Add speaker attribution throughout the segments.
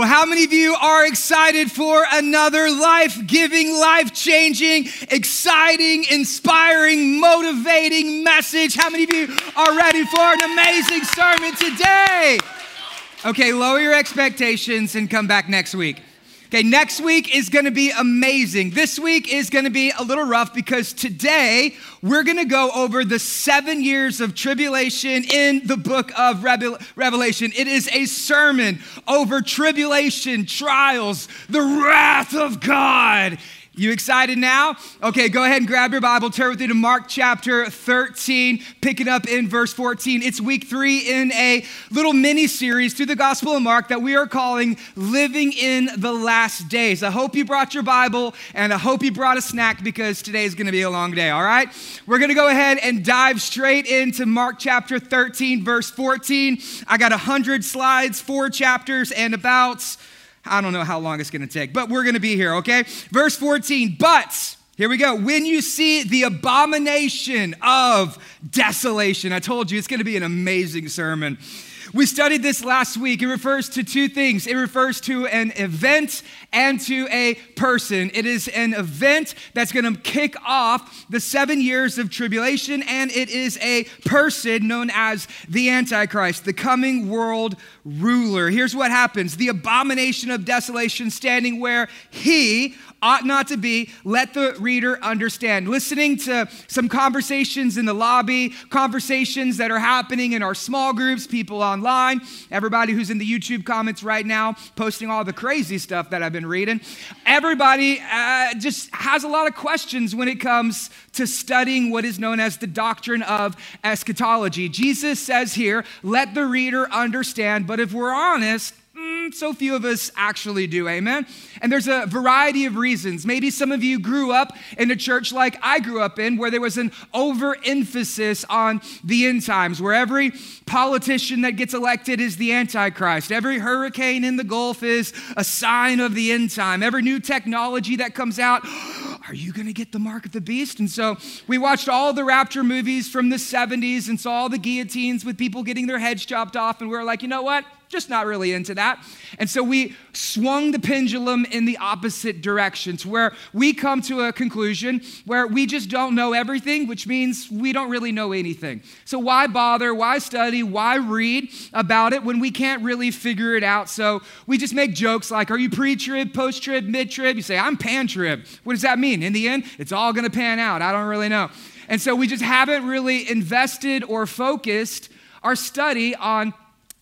Speaker 1: Well, how many of you are excited for another life giving, life changing, exciting, inspiring, motivating message? How many of you are ready for an amazing sermon today? Okay, lower your expectations and come back next week. Okay, next week is gonna be amazing. This week is gonna be a little rough because today we're gonna go over the seven years of tribulation in the book of Revelation. It is a sermon over tribulation, trials, the wrath of God. You excited now? Okay, go ahead and grab your Bible, turn with me to Mark chapter 13, pick it up in verse 14. It's week three in a little mini series through the Gospel of Mark that we are calling Living in the Last Days. I hope you brought your Bible and I hope you brought a snack because today is going to be a long day, all right? We're going to go ahead and dive straight into Mark chapter 13, verse 14. I got 100 slides, four chapters, and about I don't know how long it's going to take, but we're going to be here, okay? Verse 14, but here we go. When you see the abomination of desolation, I told you it's going to be an amazing sermon. We studied this last week. It refers to two things it refers to an event and to a person. It is an event that's going to kick off the seven years of tribulation, and it is a person known as the Antichrist, the coming world ruler. Here's what happens the abomination of desolation standing where he ought not to be. Let the reader understand. Listening to some conversations in the lobby, conversations that are happening in our small groups, people online, everybody who's in the YouTube comments right now, posting all the crazy stuff that I've been reading. Everybody uh, just has a lot of questions when it comes to studying what is known as the doctrine of eschatology. Jesus says here, let the reader understand, but if we're honest, so few of us actually do, amen? And there's a variety of reasons. Maybe some of you grew up in a church like I grew up in, where there was an overemphasis on the end times, where every politician that gets elected is the Antichrist. Every hurricane in the Gulf is a sign of the end time. Every new technology that comes out, are you going to get the mark of the beast? And so we watched all the rapture movies from the 70s and saw all the guillotines with people getting their heads chopped off. And we were like, you know what? Just not really into that. And so we swung the pendulum in the opposite direction to where we come to a conclusion where we just don't know everything, which means we don't really know anything. So why bother? Why study? Why read about it when we can't really figure it out? So we just make jokes like, Are you pre trib, post trib, mid trib? You say, I'm pan trib. What does that mean? In the end, it's all going to pan out. I don't really know. And so we just haven't really invested or focused our study on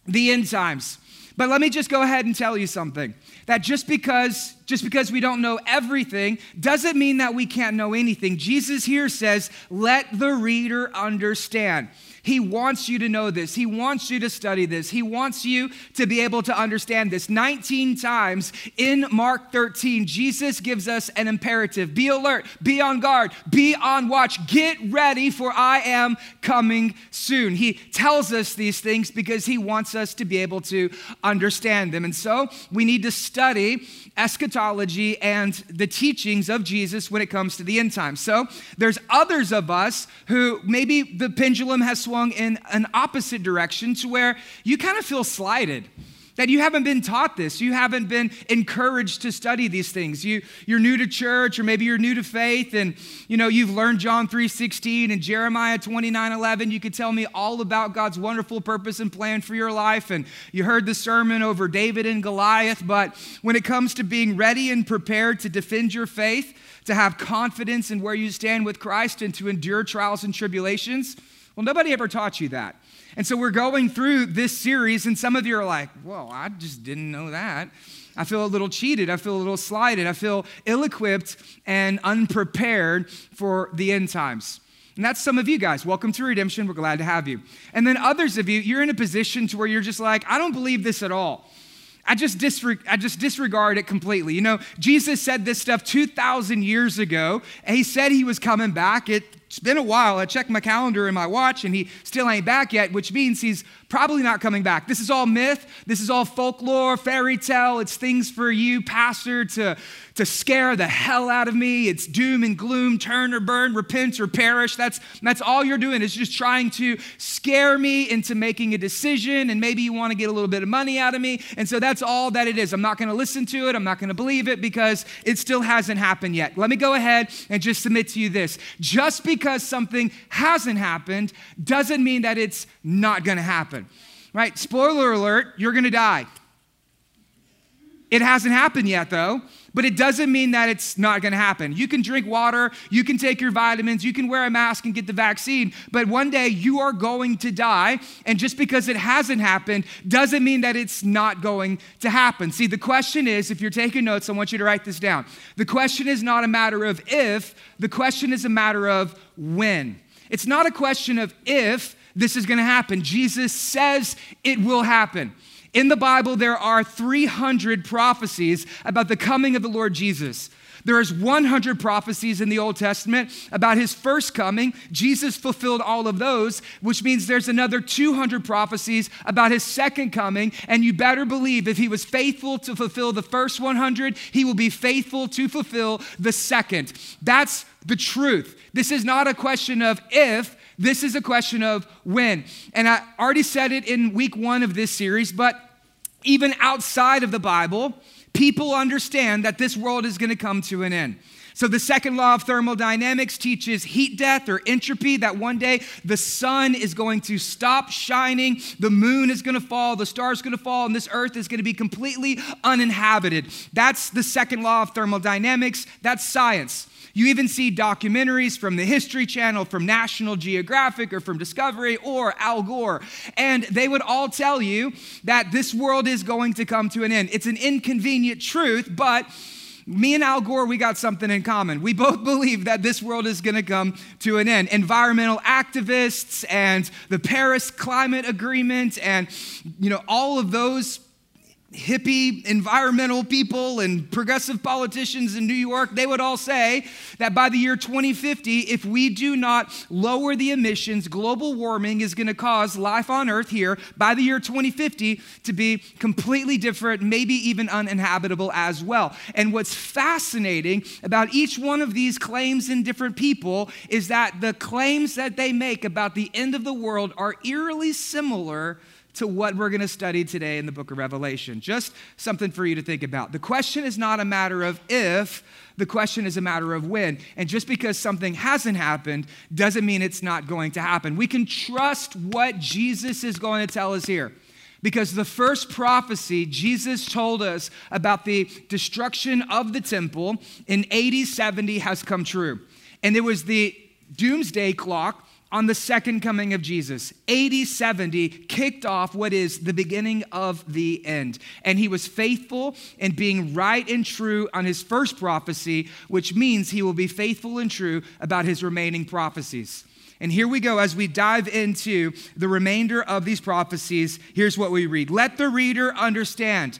Speaker 1: the end times. But let me just go ahead and tell you something that just because just because we don't know everything doesn't mean that we can't know anything. Jesus here says, "Let the reader understand." He wants you to know this. He wants you to study this. He wants you to be able to understand this. 19 times in Mark 13, Jesus gives us an imperative be alert, be on guard, be on watch, get ready, for I am coming soon. He tells us these things because he wants us to be able to understand them. And so we need to study eschatology and the teachings of Jesus when it comes to the end times. So there's others of us who maybe the pendulum has swung in an opposite direction to where you kind of feel slighted. That you haven't been taught this. You haven't been encouraged to study these things. You, you're new to church or maybe you're new to faith and you know you've learned john 3.16 and jeremiah 29.11 you could tell me all about god's wonderful purpose and plan for your life. And you heard the sermon over david and goliath. But when it comes to being ready and prepared to defend your faith to have confidence in where you stand with christ and to endure trials and tribulations well nobody ever taught you that and so we're going through this series, and some of you are like, whoa, I just didn't know that. I feel a little cheated. I feel a little slighted. I feel ill equipped and unprepared for the end times. And that's some of you guys. Welcome to Redemption. We're glad to have you. And then others of you, you're in a position to where you're just like, I don't believe this at all. I just, disre- I just disregard it completely. You know, Jesus said this stuff 2,000 years ago, and he said he was coming back. It it's been a while. I checked my calendar and my watch, and he still ain't back yet, which means he's probably not coming back. This is all myth. This is all folklore, fairy tale. It's things for you, pastor, to, to scare the hell out of me. It's doom and gloom, turn or burn, repent or perish. That's, that's all you're doing is just trying to scare me into making a decision, and maybe you want to get a little bit of money out of me. And so that's all that it is. I'm not going to listen to it. I'm not going to believe it because it still hasn't happened yet. Let me go ahead and just submit to you this. Just because something hasn't happened doesn't mean that it's not going to happen right? Spoiler alert, you're gonna die. It hasn't happened yet, though, but it doesn't mean that it's not gonna happen. You can drink water, you can take your vitamins, you can wear a mask and get the vaccine, but one day you are going to die. And just because it hasn't happened doesn't mean that it's not going to happen. See, the question is if you're taking notes, I want you to write this down. The question is not a matter of if, the question is a matter of when. It's not a question of if, this is going to happen. Jesus says it will happen. In the Bible, there are 300 prophecies about the coming of the Lord Jesus. There is 100 prophecies in the Old Testament about his first coming. Jesus fulfilled all of those, which means there's another 200 prophecies about his second coming. And you better believe if he was faithful to fulfill the first 100, he will be faithful to fulfill the second. That's the truth. This is not a question of if, this is a question of when. And I already said it in week one of this series, but even outside of the Bible, people understand that this world is going to come to an end. So, the second law of thermodynamics teaches heat death or entropy, that one day the sun is going to stop shining, the moon is going to fall, the stars are going to fall, and this earth is going to be completely uninhabited. That's the second law of thermodynamics. That's science. You even see documentaries from the History Channel, from National Geographic, or from Discovery, or Al Gore. And they would all tell you that this world is going to come to an end. It's an inconvenient truth, but me and Al Gore, we got something in common. We both believe that this world is going to come to an end. Environmental activists and the Paris Climate Agreement and you know all of those hippie environmental people and progressive politicians in New York, they would all say that by the year 2050, if we do not lower the emissions, global warming is going to cause life on Earth here by the year 2050 to be completely different, maybe even uninhabitable as well. And what's fascinating about each one of these claims in different people is that the claims that they make about the end of the world are eerily similar to what we're going to study today in the book of Revelation. Just something for you to think about. The question is not a matter of if, the question is a matter of when. And just because something hasn't happened doesn't mean it's not going to happen. We can trust what Jesus is going to tell us here. Because the first prophecy Jesus told us about the destruction of the temple in AD 70 has come true. And it was the doomsday clock on the second coming of Jesus. AD 70 kicked off what is the beginning of the end. And he was faithful in being right and true on his first prophecy, which means he will be faithful and true about his remaining prophecies. And here we go as we dive into the remainder of these prophecies. Here's what we read Let the reader understand.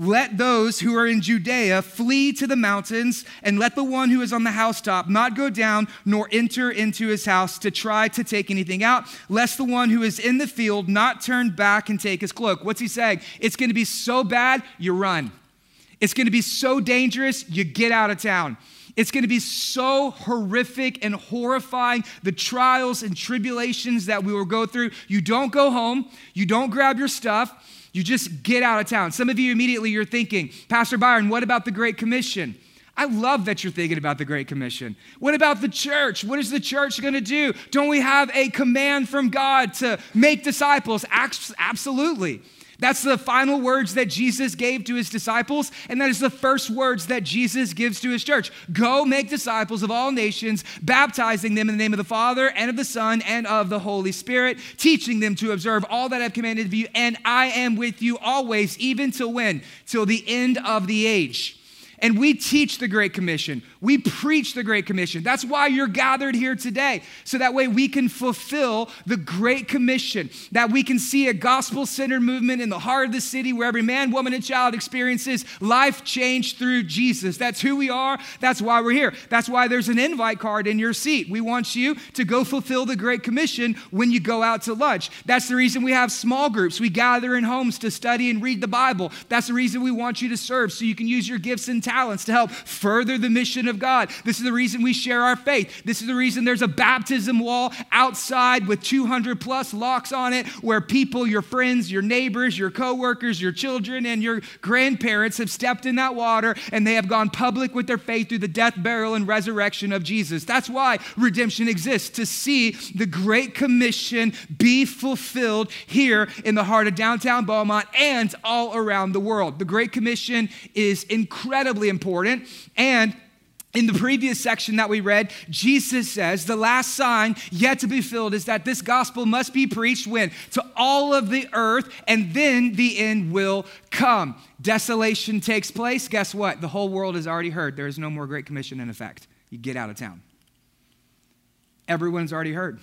Speaker 1: Let those who are in Judea flee to the mountains, and let the one who is on the housetop not go down nor enter into his house to try to take anything out, lest the one who is in the field not turn back and take his cloak. What's he saying? It's going to be so bad, you run. It's going to be so dangerous, you get out of town. It's going to be so horrific and horrifying, the trials and tribulations that we will go through. You don't go home, you don't grab your stuff, you just get out of town. Some of you immediately you're thinking, Pastor Byron, what about the Great Commission? I love that you're thinking about the Great Commission. What about the church? What is the church going to do? Don't we have a command from God to make disciples? Absolutely. That's the final words that Jesus gave to his disciples, and that is the first words that Jesus gives to his church. Go make disciples of all nations, baptizing them in the name of the Father and of the Son and of the Holy Spirit, teaching them to observe all that I've commanded of you, and I am with you always, even till when? Till the end of the age. And we teach the Great Commission. We preach the Great Commission. That's why you're gathered here today. So that way we can fulfill the Great Commission, that we can see a gospel centered movement in the heart of the city where every man, woman, and child experiences life change through Jesus. That's who we are. That's why we're here. That's why there's an invite card in your seat. We want you to go fulfill the Great Commission when you go out to lunch. That's the reason we have small groups. We gather in homes to study and read the Bible. That's the reason we want you to serve so you can use your gifts and talents to help further the mission of God. This is the reason we share our faith. This is the reason there's a baptism wall outside with 200 plus locks on it where people, your friends, your neighbors, your coworkers, your children, and your grandparents have stepped in that water and they have gone public with their faith through the death, burial, and resurrection of Jesus. That's why redemption exists to see the Great Commission be fulfilled here in the heart of downtown Beaumont and all around the world. The Great Commission is incredibly important and in the previous section that we read, Jesus says the last sign yet to be filled is that this gospel must be preached when? To all of the earth, and then the end will come. Desolation takes place. Guess what? The whole world has already heard. There is no more Great Commission in effect. You get out of town. Everyone's already heard.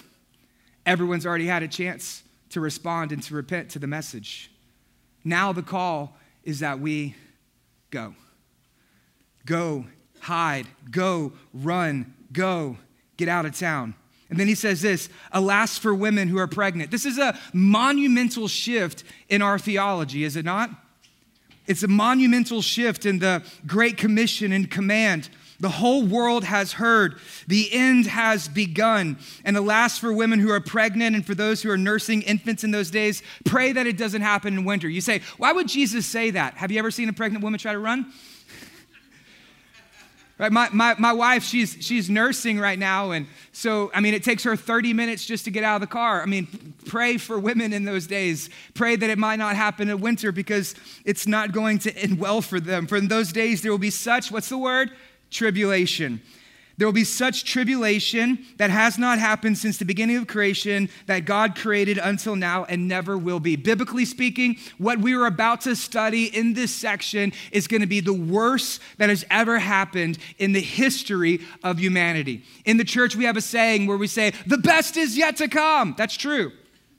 Speaker 1: Everyone's already had a chance to respond and to repent to the message. Now the call is that we go. Go, hide, go, run, go, get out of town. And then he says this Alas for women who are pregnant. This is a monumental shift in our theology, is it not? It's a monumental shift in the Great Commission and command. The whole world has heard. The end has begun. And alas for women who are pregnant and for those who are nursing infants in those days, pray that it doesn't happen in winter. You say, why would Jesus say that? Have you ever seen a pregnant woman try to run? Right, my, my, my wife, she's, she's nursing right now. And so, I mean, it takes her 30 minutes just to get out of the car. I mean, pray for women in those days. Pray that it might not happen in winter because it's not going to end well for them. For in those days, there will be such, what's the word? Tribulation. There will be such tribulation that has not happened since the beginning of creation that God created until now and never will be. Biblically speaking, what we are about to study in this section is going to be the worst that has ever happened in the history of humanity. In the church, we have a saying where we say, the best is yet to come. That's true.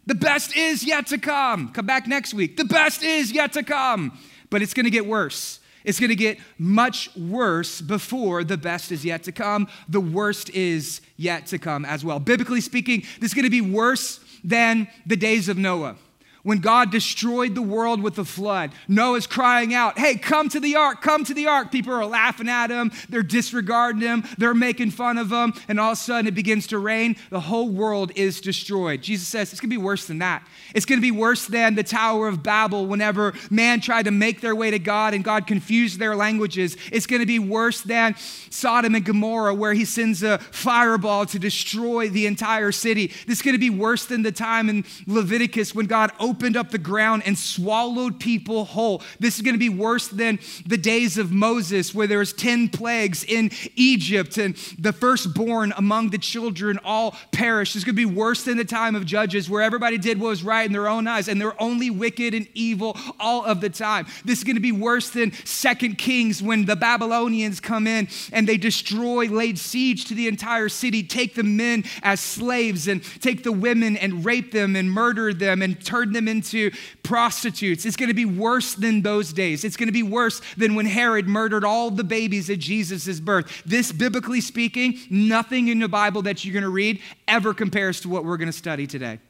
Speaker 1: The best is yet to come. Come back next week. The best is yet to come. But it's going to get worse. It's going to get much worse before the best is yet to come. The worst is yet to come as well. Biblically speaking, this is going to be worse than the days of Noah when God destroyed the world with the flood. Noah's crying out, Hey, come to the ark, come to the ark. People are laughing at him, they're disregarding him, they're making fun of him, and all of a sudden it begins to rain. The whole world is destroyed. Jesus says it's gonna be worse than that. It's gonna be worse than the Tower of Babel whenever man tried to make their way to God and God confused their languages. It's gonna be worse than Sodom and Gomorrah where he sends a fireball to destroy the entire city. This is gonna be worse than the time in Leviticus when God opened opened up the ground and swallowed people whole. This is going to be worse than the days of Moses, where there was 10 plagues in Egypt and the firstborn among the children all perished. This is going to be worse than the time of Judges, where everybody did what was right in their own eyes and they're only wicked and evil all of the time. This is going to be worse than Second Kings when the Babylonians come in and they destroy, laid siege to the entire city, take the men as slaves and take the women and rape them and murder them and turn them into prostitutes. It's going to be worse than those days. It's going to be worse than when Herod murdered all the babies at Jesus' birth. This, biblically speaking, nothing in the Bible that you're going to read ever compares to what we're going to study today.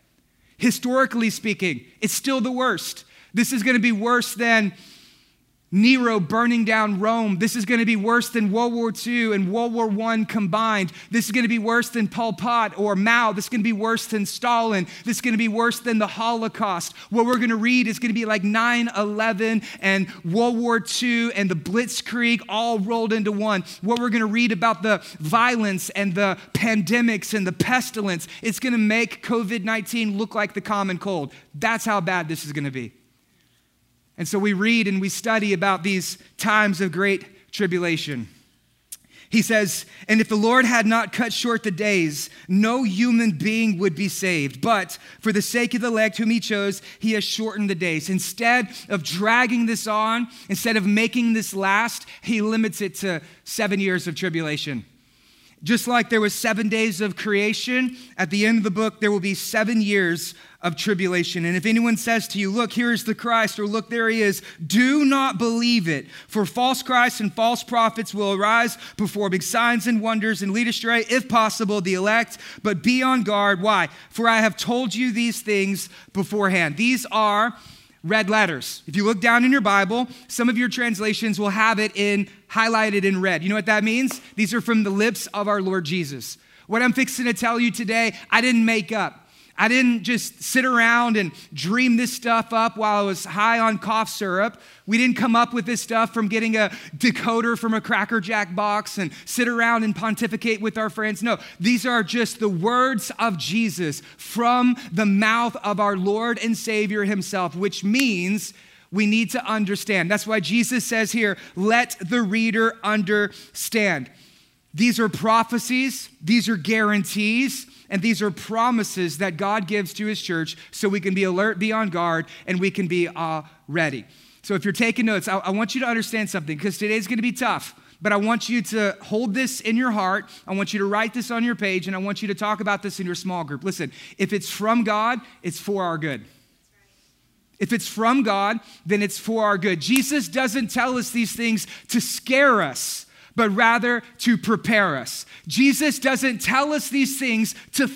Speaker 1: Historically speaking, it's still the worst. This is going to be worse than Nero burning down Rome. This is going to be worse than World War II and World War I combined. This is going to be worse than Pol Pot or Mao. This is going to be worse than Stalin. This is going to be worse than the Holocaust. What we're going to read is going to be like 9 11 and World War II and the Blitzkrieg all rolled into one. What we're going to read about the violence and the pandemics and the pestilence, it's going to make COVID 19 look like the common cold. That's how bad this is going to be. And so we read and we study about these times of great tribulation. He says, And if the Lord had not cut short the days, no human being would be saved. But for the sake of the elect whom he chose, he has shortened the days. Instead of dragging this on, instead of making this last, he limits it to seven years of tribulation. Just like there was seven days of creation, at the end of the book, there will be seven years of tribulation. And if anyone says to you, Look, here is the Christ, or Look, there he is, do not believe it. For false Christs and false prophets will arise, performing signs and wonders, and lead astray, if possible, the elect. But be on guard. Why? For I have told you these things beforehand. These are red letters. If you look down in your Bible, some of your translations will have it in highlighted in red. You know what that means? These are from the lips of our Lord Jesus. What I'm fixing to tell you today, I didn't make up. I didn't just sit around and dream this stuff up while I was high on cough syrup. We didn't come up with this stuff from getting a decoder from a Cracker Jack box and sit around and pontificate with our friends. No, these are just the words of Jesus from the mouth of our Lord and Savior Himself, which means we need to understand. That's why Jesus says here, let the reader understand. These are prophecies, these are guarantees, and these are promises that God gives to his church so we can be alert, be on guard, and we can be uh, ready. So if you're taking notes, I, I want you to understand something because today's going to be tough. But I want you to hold this in your heart. I want you to write this on your page, and I want you to talk about this in your small group. Listen, if it's from God, it's for our good. If it's from God, then it's for our good. Jesus doesn't tell us these things to scare us but rather to prepare us. Jesus doesn't tell us these things to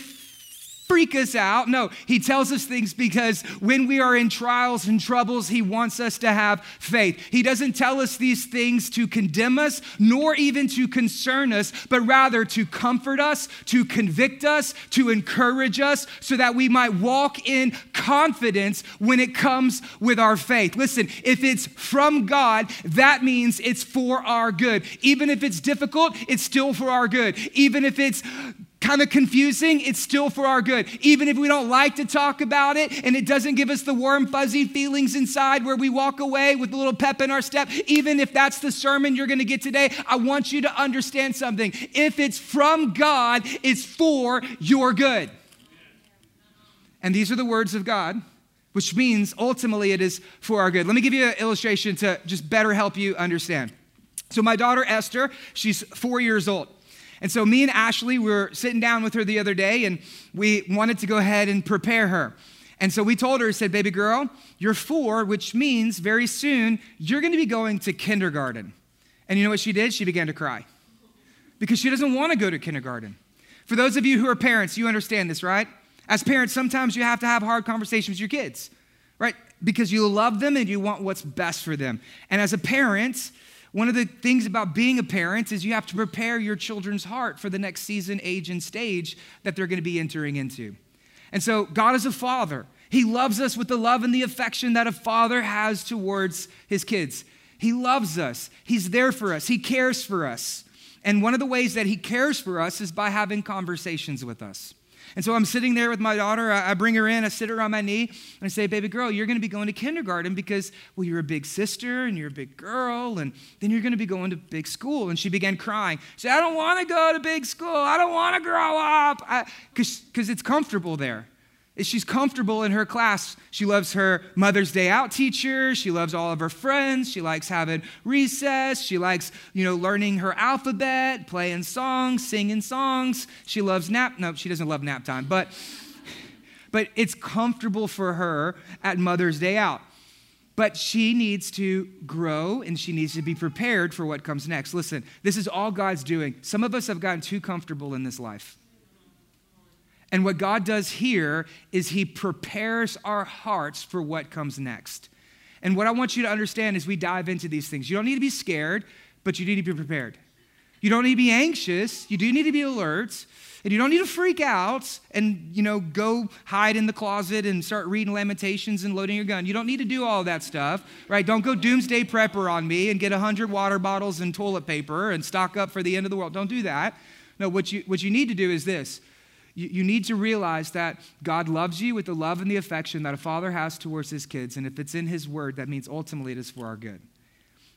Speaker 1: freak us out. No, he tells us things because when we are in trials and troubles, he wants us to have faith. He doesn't tell us these things to condemn us, nor even to concern us, but rather to comfort us, to convict us, to encourage us, so that we might walk in confidence when it comes with our faith. Listen, if it's from God, that means it's for our good. Even if it's difficult, it's still for our good. Even if it's kind of confusing, it's still for our good. Even if we don't like to talk about it and it doesn't give us the warm, fuzzy feelings inside where we walk away with a little pep in our step, even if that's the sermon you're going to get today, I want you to understand something. If it's from God, it's for your good. And these are the words of God, which means ultimately it is for our good. Let me give you an illustration to just better help you understand. So, my daughter Esther, she's four years old. And so me and Ashley were sitting down with her the other day and we wanted to go ahead and prepare her. And so we told her, said, baby girl, you're four, which means very soon you're going to be going to kindergarten. And you know what she did? She began to cry because she doesn't want to go to kindergarten. For those of you who are parents, you understand this, right? As parents, sometimes you have to have hard conversations with your kids, right? Because you love them and you want what's best for them. And as a parent, one of the things about being a parent is you have to prepare your children's heart for the next season, age, and stage that they're going to be entering into. And so, God is a father. He loves us with the love and the affection that a father has towards his kids. He loves us, He's there for us, He cares for us. And one of the ways that He cares for us is by having conversations with us. And so I'm sitting there with my daughter. I bring her in, I sit her on my knee, and I say, Baby girl, you're going to be going to kindergarten because, well, you're a big sister and you're a big girl, and then you're going to be going to big school. And she began crying. She said, I don't want to go to big school. I don't want to grow up because it's comfortable there is she's comfortable in her class. She loves her Mother's Day out teacher. She loves all of her friends. She likes having recess. She likes, you know, learning her alphabet, playing songs, singing songs. She loves nap. No, she doesn't love nap time, but but it's comfortable for her at Mother's Day out. But she needs to grow and she needs to be prepared for what comes next. Listen, this is all God's doing. Some of us have gotten too comfortable in this life. And what God does here is He prepares our hearts for what comes next. And what I want you to understand as we dive into these things, you don't need to be scared, but you need to be prepared. You don't need to be anxious, you do need to be alert. And you don't need to freak out and, you know, go hide in the closet and start reading Lamentations and loading your gun. You don't need to do all that stuff, right? Don't go doomsday prepper on me and get 100 water bottles and toilet paper and stock up for the end of the world. Don't do that. No, what you, what you need to do is this you, need to realize that God loves you with the love and the affection that a father has towards his kids. And if it's in his word, that means ultimately it is for our good.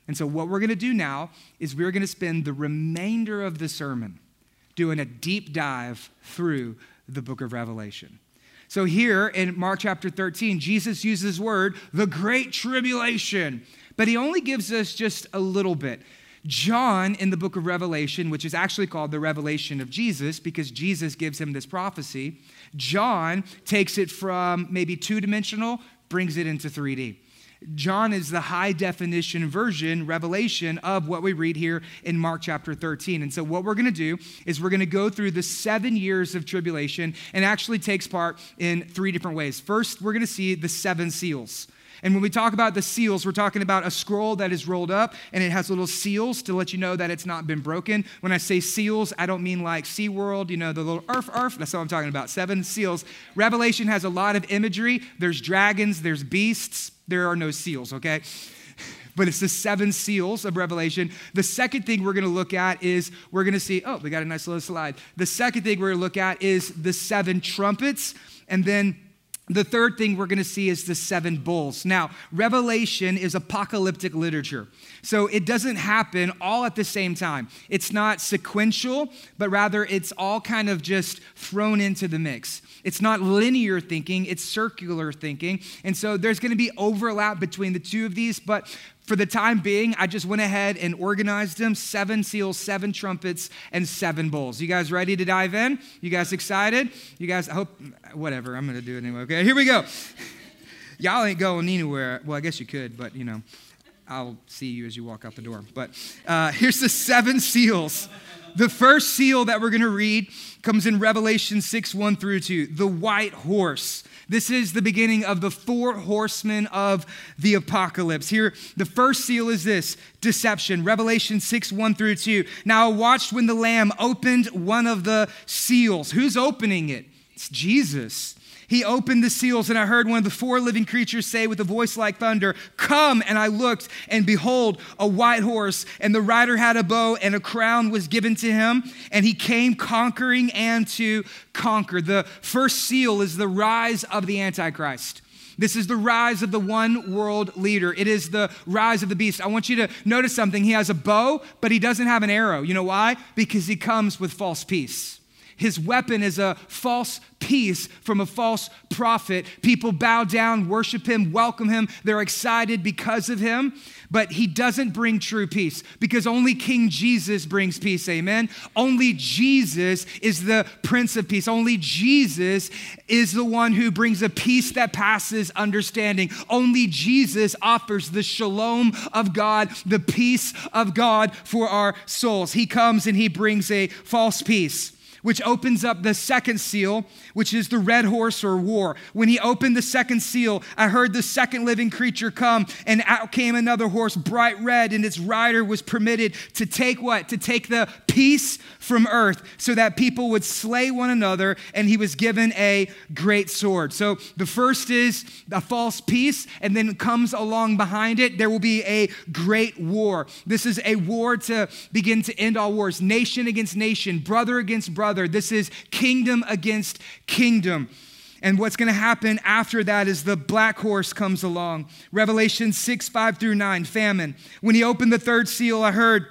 Speaker 1: And so, what we're going to do now is we're going to spend the remainder of the sermon doing a deep dive through the book of Revelation. So, here in Mark chapter 13, Jesus uses the word, the great tribulation, but he only gives us just a little bit. John in the book of Revelation, which is actually called the revelation of Jesus because Jesus gives him this prophecy, John takes it from maybe two dimensional, brings it into 3D. John is the high definition version, revelation of what we read here in Mark chapter 13. And so, what we're going to do is we're going to go through the seven years of tribulation and actually takes part in three different ways. First, we're going to see the seven seals. And when we talk about the seals, we're talking about a scroll that is rolled up and it has little seals to let you know that it's not been broken. When I say seals, I don't mean like SeaWorld, you know, the little earth, earth. That's what I'm talking about. Seven seals. Revelation has a lot of imagery. There's dragons, there's beasts. There are no seals, okay? but it's the seven seals of Revelation. The second thing we're going to look at is we're going to see, oh, we got a nice little slide. The second thing we're going to look at is the seven trumpets. And then the third thing we're going to see is the seven bowls. Now, Revelation is apocalyptic literature. So it doesn't happen all at the same time. It's not sequential, but rather it's all kind of just thrown into the mix. It's not linear thinking, it's circular thinking. And so there's going to be overlap between the two of these, but for the time being, I just went ahead and organized them seven seals, seven trumpets, and seven bowls. You guys ready to dive in? You guys excited? You guys, I hope, whatever, I'm to do it anyway. Okay, here we go. Y'all ain't going anywhere. Well, I guess you could, but you know, I'll see you as you walk out the door. But uh, here's the seven seals. The first seal that we're to read comes in Revelation 6 1 through 2, the white horse. This is the beginning of the four horsemen of the apocalypse. Here, the first seal is this deception. Revelation 6 1 through 2. Now I watched when the Lamb opened one of the seals. Who's opening it? It's Jesus. He opened the seals, and I heard one of the four living creatures say with a voice like thunder, Come! And I looked, and behold, a white horse, and the rider had a bow, and a crown was given to him, and he came conquering and to conquer. The first seal is the rise of the Antichrist. This is the rise of the one world leader. It is the rise of the beast. I want you to notice something. He has a bow, but he doesn't have an arrow. You know why? Because he comes with false peace. His weapon is a false peace from a false prophet. People bow down, worship him, welcome him. They're excited because of him, but he doesn't bring true peace because only King Jesus brings peace. Amen. Only Jesus is the Prince of Peace. Only Jesus is the one who brings a peace that passes understanding. Only Jesus offers the shalom of God, the peace of God for our souls. He comes and he brings a false peace which opens up the second seal, which is the red horse or war. When he opened the second seal, I heard the second living creature come, and out came another horse, bright red, and its rider was permitted to take what? To take the peace from earth so that people would slay one another, and he was given a great sword. So the first is a false peace, and then comes along behind it, there will be a great war. This is a war to begin to end all wars, nation against nation, brother against brother this is kingdom against kingdom. And what's going to happen after that is the black horse comes along. Revelation 6, 5 through 9, famine. When he opened the third seal, I heard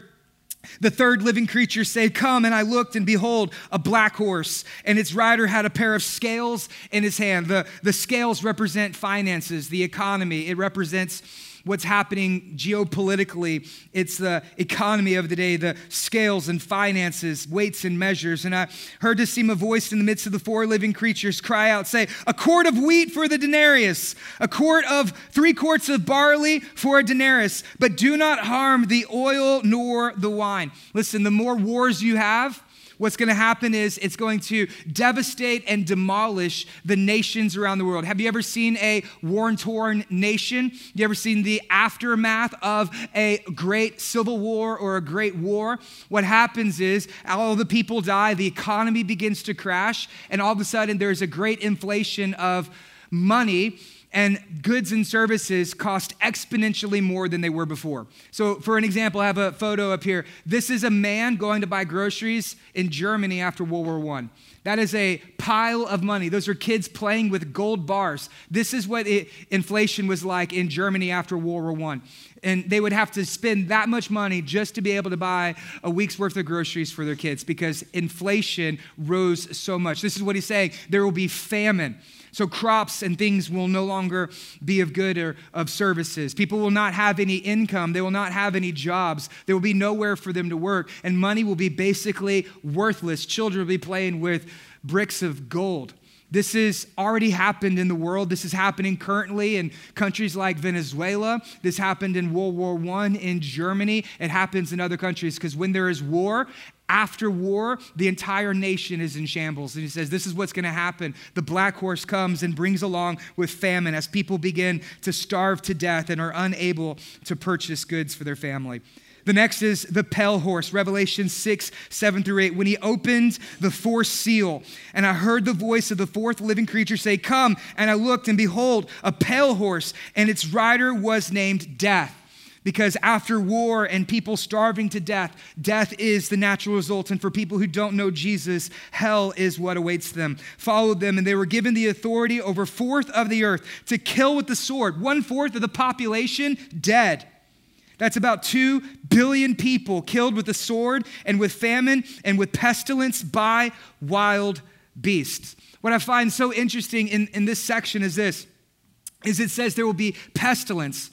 Speaker 1: the third living creature say, Come, and I looked, and behold, a black horse, and its rider had a pair of scales in his hand. The, the scales represent finances, the economy, it represents what's happening geopolitically. It's the economy of the day, the scales and finances, weights and measures. And I heard to seem a voice in the midst of the four living creatures cry out, say, A quart of wheat for the denarius, a quart of three quarts of barley for a denarius, but do not harm the oil nor the wine. Listen, the more wars you have, what's going to happen is it's going to devastate and demolish the nations around the world. Have you ever seen a war torn nation? You ever seen the aftermath of a great civil war or a great war? What happens is all the people die, the economy begins to crash, and all of a sudden there's a great inflation of money and goods and services cost exponentially more than they were before. So, for an example, I have a photo up here. This is a man going to buy groceries in Germany after World War I. That is a pile of money. Those are kids playing with gold bars. This is what it, inflation was like in Germany after World War I. And they would have to spend that much money just to be able to buy a week's worth of groceries for their kids because inflation rose so much. This is what he's saying there will be famine. So crops and things will no longer be of good or of services. People will not have any income. They will not have any jobs. There will be nowhere for them to work. And money will be basically worthless. Children will be playing with bricks of gold. This has already happened in the world. This is happening currently in countries like Venezuela. This happened in World War I in Germany. It happens in other countries because when there is war, after war, the entire nation is in shambles. And he says, This is what's going to happen. The black horse comes and brings along with famine as people begin to starve to death and are unable to purchase goods for their family. The next is the pale horse, Revelation 6, 7 through 8. When he opened the fourth seal, and I heard the voice of the fourth living creature say, Come. And I looked, and behold, a pale horse, and its rider was named Death because after war and people starving to death, death is the natural result. And for people who don't know Jesus, hell is what awaits them. Followed them, and they were given the authority over fourth of the earth to kill with the sword. One fourth of the population dead. That's about 2 billion people killed with the sword and with famine and with pestilence by wild beasts. What I find so interesting in, in this section is this is it says there will be pestilence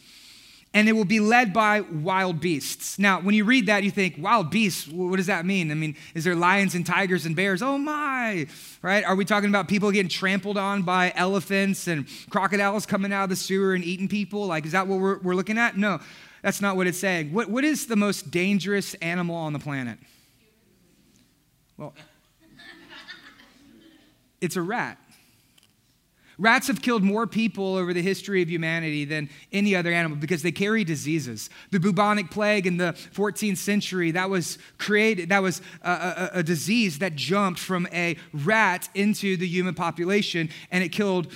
Speaker 1: and it will be led by wild beasts. Now, when you read that, you think, wild beasts, what does that mean? I mean, is there lions and tigers and bears? Oh my, right? Are we talking about people getting trampled on by elephants and crocodiles coming out of the sewer and eating people? Like, is that what we're, we're looking at? No, that's not what it's saying. What, what is the most dangerous animal on the planet? Well, it's a rat. Rats have killed more people over the history of humanity than any other animal because they carry diseases. The bubonic plague in the 14th century, that was created, that was a, a, a disease that jumped from a rat into the human population and it killed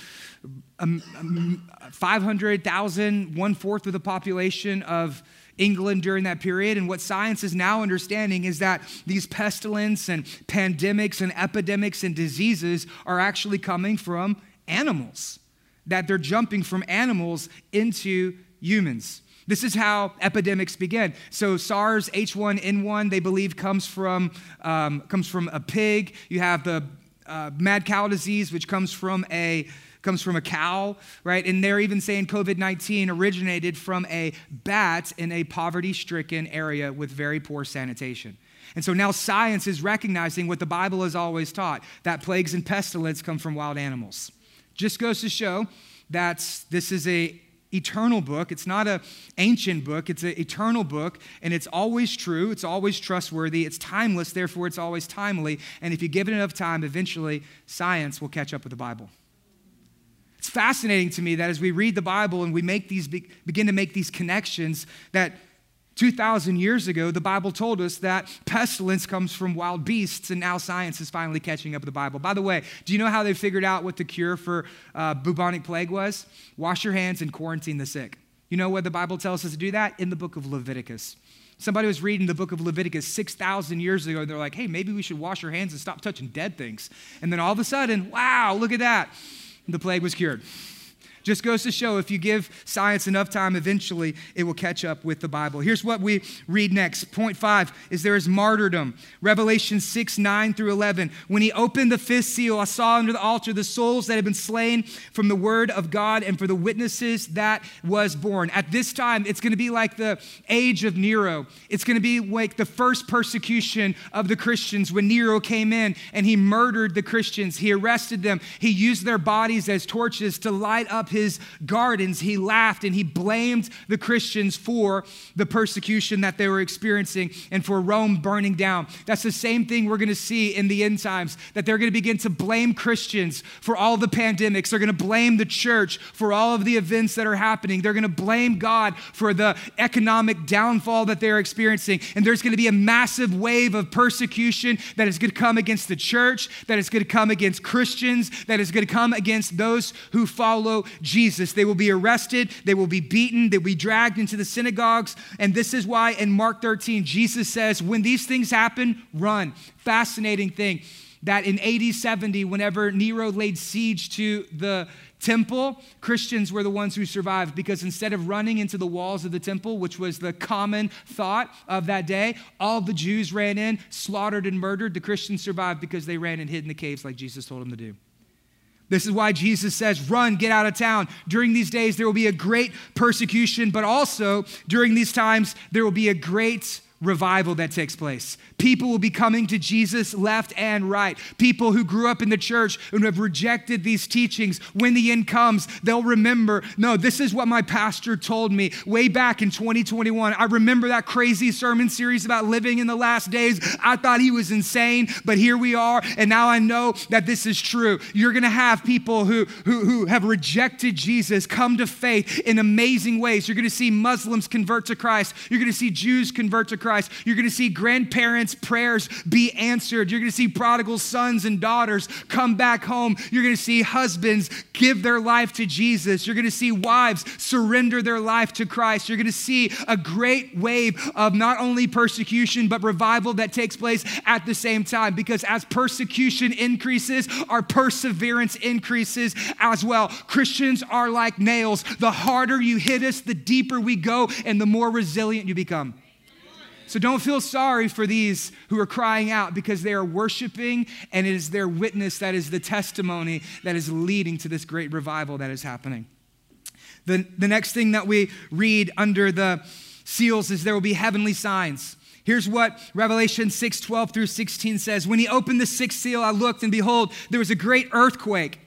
Speaker 1: um, um, 500,000, one fourth of the population of England during that period. And what science is now understanding is that these pestilence and pandemics and epidemics and diseases are actually coming from animals, that they're jumping from animals into humans. This is how epidemics begin. So SARS H1N1, they believe comes from um, comes from a pig. You have the uh, mad cow disease, which comes from a comes from a cow, right? And they're even saying COVID 19 originated from a bat in a poverty stricken area with very poor sanitation. And so now science is recognizing what the Bible has always taught that plagues and pestilence come from wild animals. Just goes to show that this is a eternal book. It's not an ancient book, it's an eternal book, and it's always true, it's always trustworthy, it's timeless, therefore it's always timely. And if you give it enough time, eventually science will catch up with the Bible. It's fascinating to me that as we read the Bible and we make these begin to make these connections that 2,000 years ago, the Bible told us that pestilence comes from wild beasts, and now science is finally catching up with the Bible. By the way, do you know how they figured out what the cure for uh, bubonic plague was? Wash your hands and quarantine the sick. You know what the Bible tells us to do that? In the book of Leviticus. Somebody was reading the book of Leviticus 6,000 years ago, and they're like, hey, maybe we should wash our hands and stop touching dead things. And then all of a sudden, wow, look at that. The plague was cured. Just goes to show if you give science enough time, eventually it will catch up with the Bible. Here's what we read next. Point five is there is martyrdom. Revelation 6, 9 through 11. When he opened the fifth seal, I saw under the altar the souls that had been slain from the word of God and for the witnesses that was borne. At this time, it's going to be like the age of Nero. It's going to be like the first persecution of the Christians when Nero came in and he murdered the Christians. He arrested them. He used their bodies as torches to light up his gardens, he laughed and he blamed the Christians for the persecution that they were experiencing and for Rome burning down. That's the same thing we're going to see in the end times, that they're going to begin to blame Christians for all the pandemics. They're going to blame the church for all of the events that are happening. They're going to blame God for the economic downfall that they're experiencing. And there's going to be a massive wave of persecution that is going to come against the church, that is going to come against Christians, that is going to come against those who follow Jesus. They will be arrested, they will be beaten, they'll be dragged into the synagogues. And this is why in Mark 13, Jesus says, When these things happen, run. Fascinating thing that in AD 70, whenever Nero laid siege to the temple, Christians were the ones who survived because instead of running into the walls of the temple, which was the common thought of that day, all the Jews ran in, slaughtered and murdered. The Christians survived because they ran and hid in the caves like Jesus told them to do. This is why Jesus says, Run, get out of town. During these days, there will be a great persecution, but also during these times, there will be a great revival that takes place. People will be coming to Jesus left and right. People who grew up in the church and have rejected these teachings, when the end comes, they'll remember no, this is what my pastor told me way back in 2021. I remember that crazy sermon series about living in the last days. I thought he was insane, but here we are, and now I know that this is true. You're going to have people who, who, who have rejected Jesus come to faith in amazing ways. You're going to see Muslims convert to Christ, you're going to see Jews convert to Christ. Christ. You're going to see grandparents' prayers be answered. You're going to see prodigal sons and daughters come back home. You're going to see husbands give their life to Jesus. You're going to see wives surrender their life to Christ. You're going to see a great wave of not only persecution, but revival that takes place at the same time. Because as persecution increases, our perseverance increases as well. Christians are like nails. The harder you hit us, the deeper we go, and the more resilient you become. So don't feel sorry for these who are crying out because they are worshiping and it is their witness that is the testimony that is leading to this great revival that is happening. The, the next thing that we read under the seals is there will be heavenly signs. Here's what Revelation 6 12 through 16 says When he opened the sixth seal, I looked, and behold, there was a great earthquake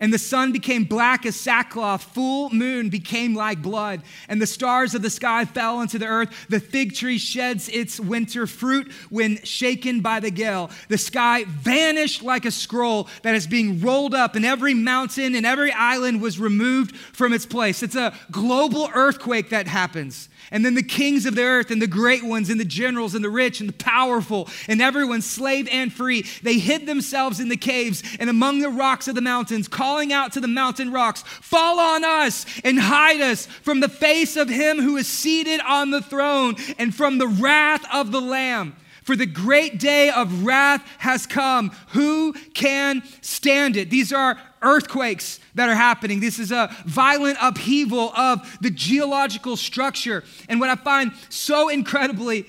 Speaker 1: and the sun became black as sackcloth, full moon became like blood, and the stars of the sky fell into the earth. The fig tree sheds its winter fruit when shaken by the gale. The sky vanished like a scroll that is being rolled up, and every mountain and every island was removed from its place. It's a global earthquake that happens. And then the kings of the earth and the great ones and the generals and the rich and the powerful and everyone, slave and free, they hid themselves in the caves and among the rocks of the mountains, calling out to the mountain rocks, Fall on us and hide us from the face of him who is seated on the throne and from the wrath of the Lamb. For the great day of wrath has come. Who can stand it? These are earthquakes that are happening. This is a violent upheaval of the geological structure. And what I find so incredibly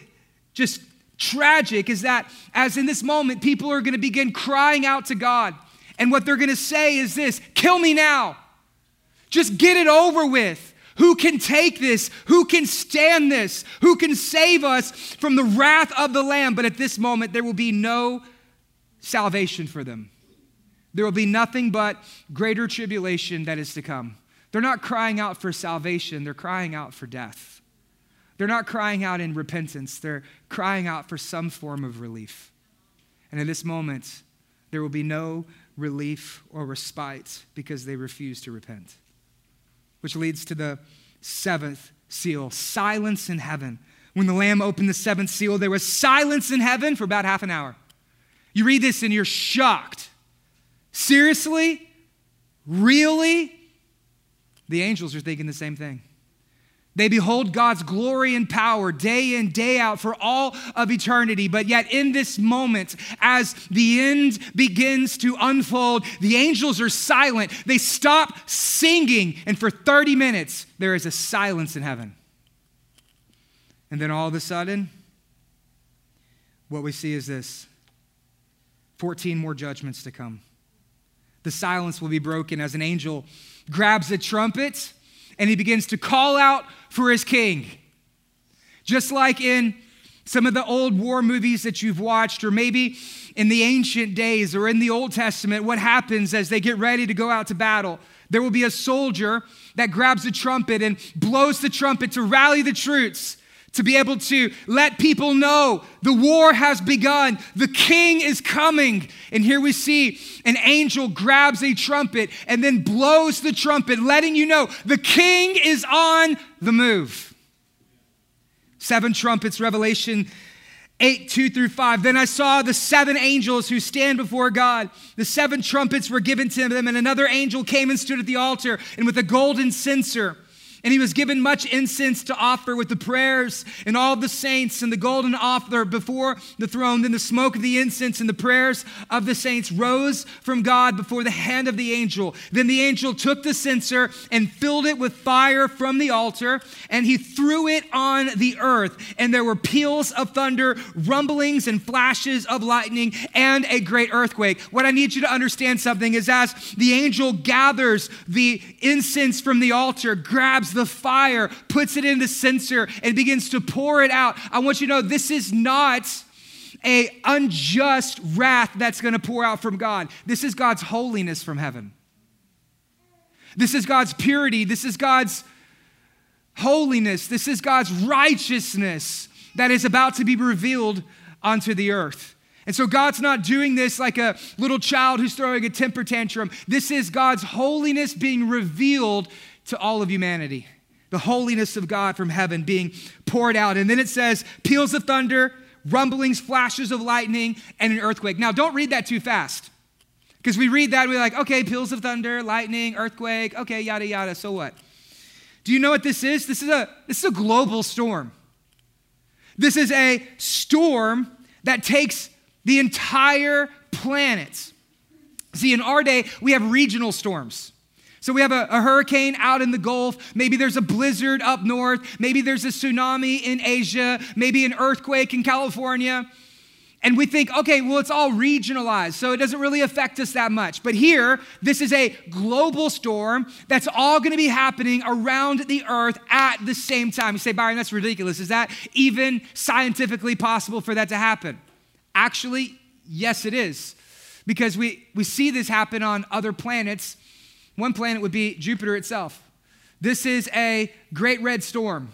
Speaker 1: just tragic is that as in this moment, people are going to begin crying out to God. And what they're going to say is this kill me now. Just get it over with. Who can take this? Who can stand this? Who can save us from the wrath of the Lamb? But at this moment, there will be no salvation for them. There will be nothing but greater tribulation that is to come. They're not crying out for salvation, they're crying out for death. They're not crying out in repentance, they're crying out for some form of relief. And in this moment, there will be no relief or respite because they refuse to repent which leads to the seventh seal silence in heaven. When the Lamb opened the seventh seal, there was silence in heaven for about half an hour. You read this and you're shocked. Seriously? Really? The angels are thinking the same thing. They behold God's glory and power day in, day out for all of eternity. But yet, in this moment, as the end begins to unfold, the angels are silent. They stop singing, and for 30 minutes, there is a silence in heaven. And then all of a sudden, what we see is this 14 more judgments to come. The silence will be broken as an angel grabs a trumpet and he begins to call out for his king. Just like in some of the old war movies that you've watched, or maybe in the ancient days or in the Old Testament, what happens as they get ready to go out to battle? There will be a soldier that grabs a trumpet and blows the trumpet to rally the troops to be able to let people know the war has begun, the king is coming. And here we see an angel grabs a trumpet and then blows the trumpet, letting you know the king is on the move. Seven trumpets, Revelation 8, 2 through 5. Then I saw the seven angels who stand before God. The seven trumpets were given to them, and another angel came and stood at the altar, and with a golden censer, and he was given much incense to offer with the prayers and all the saints and the golden altar before the throne. Then the smoke of the incense and the prayers of the saints rose from God before the hand of the angel. Then the angel took the censer and filled it with fire from the altar, and he threw it on the earth. And there were peals of thunder, rumblings, and flashes of lightning, and a great earthquake. What I need you to understand something is as the angel gathers the incense from the altar, grabs grabs the fire, puts it in the censer, and begins to pour it out. I want you to know this is not a unjust wrath that's going to pour out from God. This is God's holiness from heaven. This is God's purity. This is God's holiness. This is God's righteousness that is about to be revealed onto the earth. And so God's not doing this like a little child who's throwing a temper tantrum. This is God's holiness being revealed to all of humanity. The holiness of God from heaven being poured out. And then it says, peals of thunder, rumblings, flashes of lightning, and an earthquake. Now, don't read that too fast. Because we read that, we're like, okay, peals of thunder, lightning, earthquake, okay, yada, yada, so what? Do you know what this is? This is a, this is a global storm. This is a storm that takes the entire planet. See, in our day, we have regional storms. So we have a, a, hurricane out in the Gulf. Maybe there's a blizzard up north. Maybe there's a tsunami in Asia. Maybe an earthquake in California. And we think, okay, well, it's all regionalized, so it doesn't really affect us that much. But here, this is a global storm that's all gonna be happening around the earth at the same time. You say, Byron, that's ridiculous. Is that even scientifically possible for that to happen? Actually, yes, it is. Because we, we see this happen on other planets one planet would be Jupiter itself. This is a great red storm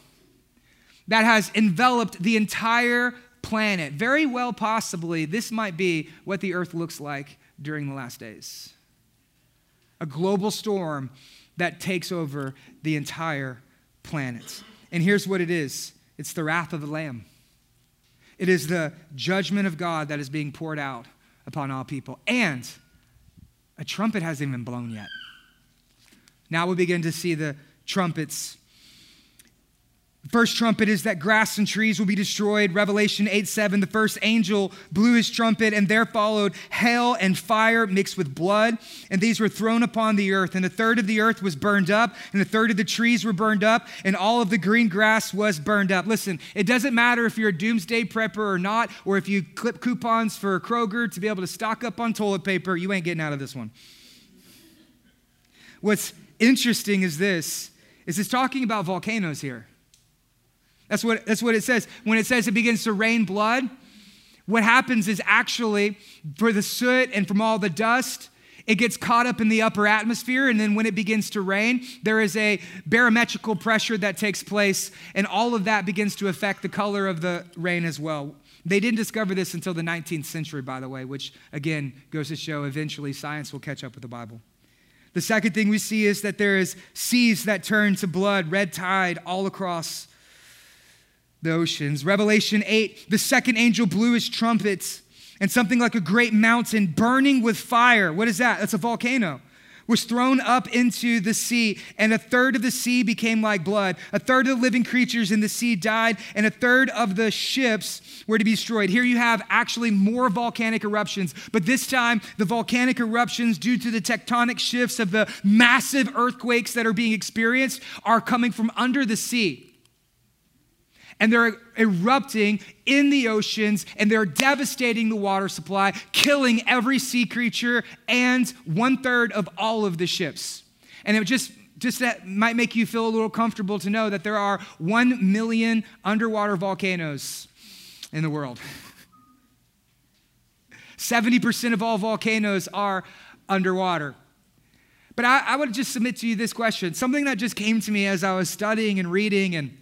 Speaker 1: that has enveloped the entire planet. Very well, possibly, this might be what the earth looks like during the last days. A global storm that takes over the entire planet. And here's what it is it's the wrath of the Lamb. It is the judgment of God that is being poured out upon all people. And a trumpet hasn't even blown yet. Now we begin to see the trumpets. The first trumpet is that grass and trees will be destroyed. Revelation 8 7, the first angel blew his trumpet, and there followed hail and fire mixed with blood, and these were thrown upon the earth. And a third of the earth was burned up, and a third of the trees were burned up, and all of the green grass was burned up. Listen, it doesn't matter if you're a doomsday prepper or not, or if you clip coupons for Kroger to be able to stock up on toilet paper, you ain't getting out of this one. What's interesting is this is it's talking about volcanoes here. That's what, that's what it says. When it says it begins to rain blood, what happens is actually for the soot and from all the dust, it gets caught up in the upper atmosphere, and then when it begins to rain, there is a barometrical pressure that takes place, and all of that begins to affect the color of the rain as well. They didn't discover this until the 19th century, by the way, which again goes to show eventually science will catch up with the Bible. The second thing we see is that there is seas that turn to blood, red tide all across the oceans. Revelation 8, the second angel blew his trumpets, and something like a great mountain burning with fire. What is that? That's a volcano was thrown up into the sea, and a third of the sea became like blood. A third of the living creatures in the sea died, and a third of the ships were to be destroyed. Here you have actually more volcanic eruptions, but this time the volcanic eruptions, due to the tectonic shifts of the massive earthquakes that are being experienced, are coming from under the sea and they're erupting in the oceans and they're devastating the water supply, killing every sea creature and one third of all of the ships. And it just just that might make you feel a little comfortable to know that there are 1 million underwater volcanoes in the world. 70% of all volcanoes are underwater. But I, I would just submit to you this question something that just came to me as I was studying and reading and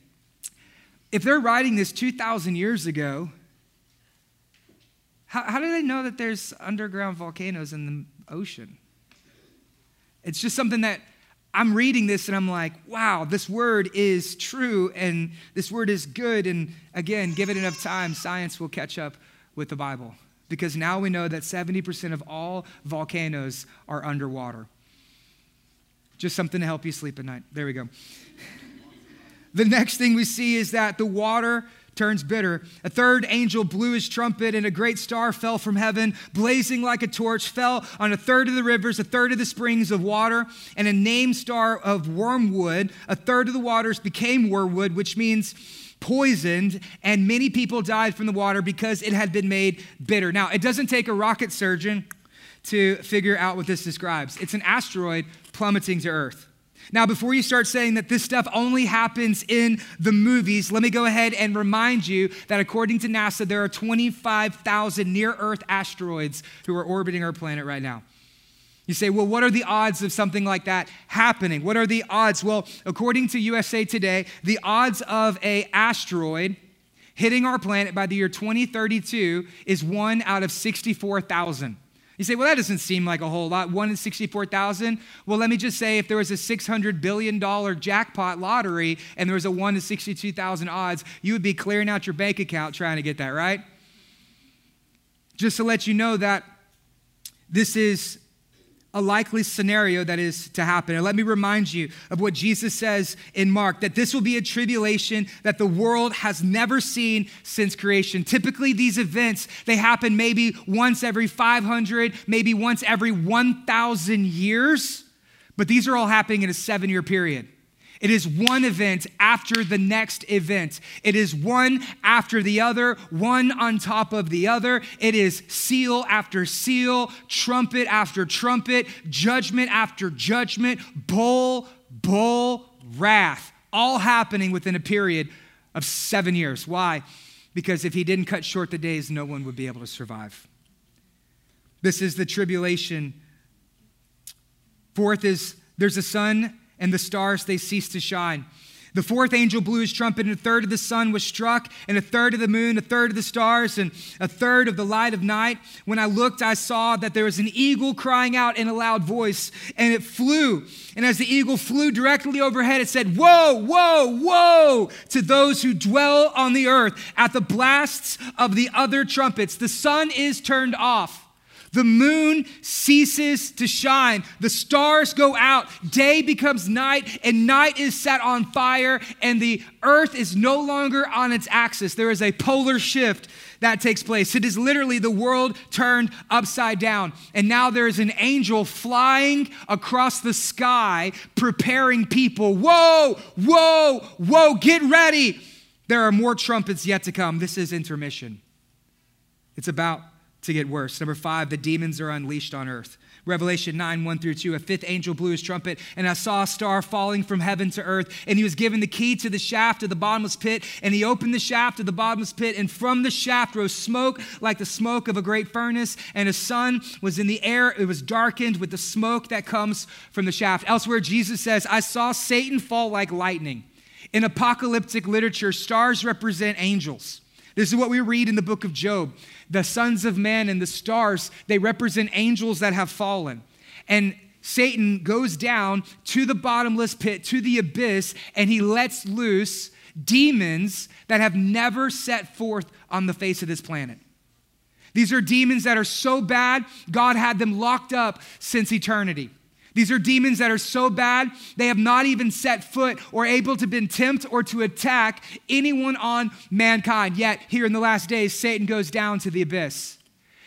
Speaker 1: if they're writing this 2,000 years ago, how, how do they know that there's underground volcanoes in the ocean? It's just something that I'm reading this and I'm like, wow, this word is true and this word is good. And again, give it enough time, science will catch up with the Bible. Because now we know that 70% of all volcanoes are underwater. Just something to help you sleep at night. There we go. The next thing we see is that the water turns bitter. A third angel blew his trumpet, and a great star fell from heaven, blazing like a torch, fell on a third of the rivers, a third of the springs of water, and a named star of wormwood. A third of the waters became wormwood, which means poisoned, and many people died from the water because it had been made bitter. Now, it doesn't take a rocket surgeon to figure out what this describes. It's an asteroid plummeting to Earth. Now, before you start saying that this stuff only happens in the movies, let me go ahead and remind you that according to NASA, there are 25,000 near Earth asteroids who are orbiting our planet right now. You say, well, what are the odds of something like that happening? What are the odds? Well, according to USA Today, the odds of a asteroid hitting our planet by the year 2032 is 1 out of 64,000. You say, well, that doesn't seem like a whole lot. One in 64,000. Well, let me just say if there was a $600 billion jackpot lottery and there was a 1 in 62,000 odds, you would be clearing out your bank account trying to get that, right? Just to let you know that this is a likely scenario that is to happen. And let me remind you of what Jesus says in Mark that this will be a tribulation that the world has never seen since creation. Typically these events they happen maybe once every 500, maybe once every 1000 years, but these are all happening in a 7-year period. It is one event after the next event. It is one after the other, one on top of the other. It is seal after seal, trumpet after trumpet, judgment after judgment, bowl, bowl, wrath, all happening within a period of seven years. Why? Because if he didn't cut short the days, no one would be able to survive. This is the tribulation. Fourth is there's a sun and the stars they ceased to shine. The fourth angel blew his trumpet, and a third of the sun was struck, and a third of the moon, a third of the stars, and a third of the light of night. When I looked, I saw that there was an eagle crying out in a loud voice, and it flew. And as the eagle flew directly overhead, it said, Woe, woe, woe, to those who dwell on the earth at the blasts of the other trumpets. The sun is turned off. The moon ceases to shine. The stars go out. Day becomes night, and night is set on fire, and the earth is no longer on its axis. There is a polar shift that takes place. It is literally the world turned upside down. And now there is an angel flying across the sky, preparing people. Whoa, whoa, whoa, get ready. There are more trumpets yet to come. This is intermission. It's about to get worse. Number five, the demons are unleashed on earth. Revelation 9, 1 through 2. A fifth angel blew his trumpet, and I saw a star falling from heaven to earth. And he was given the key to the shaft of the bottomless pit. And he opened the shaft of the bottomless pit, and from the shaft rose smoke like the smoke of a great furnace. And a sun was in the air. It was darkened with the smoke that comes from the shaft. Elsewhere, Jesus says, I saw Satan fall like lightning. In apocalyptic literature, stars represent angels. This is what we read in the book of Job. The sons of men and the stars, they represent angels that have fallen. And Satan goes down to the bottomless pit, to the abyss, and he lets loose demons that have never set forth on the face of this planet. These are demons that are so bad, God had them locked up since eternity. These are demons that are so bad, they have not even set foot or able to been tempt or to attack anyone on mankind. Yet, here in the last days, Satan goes down to the abyss.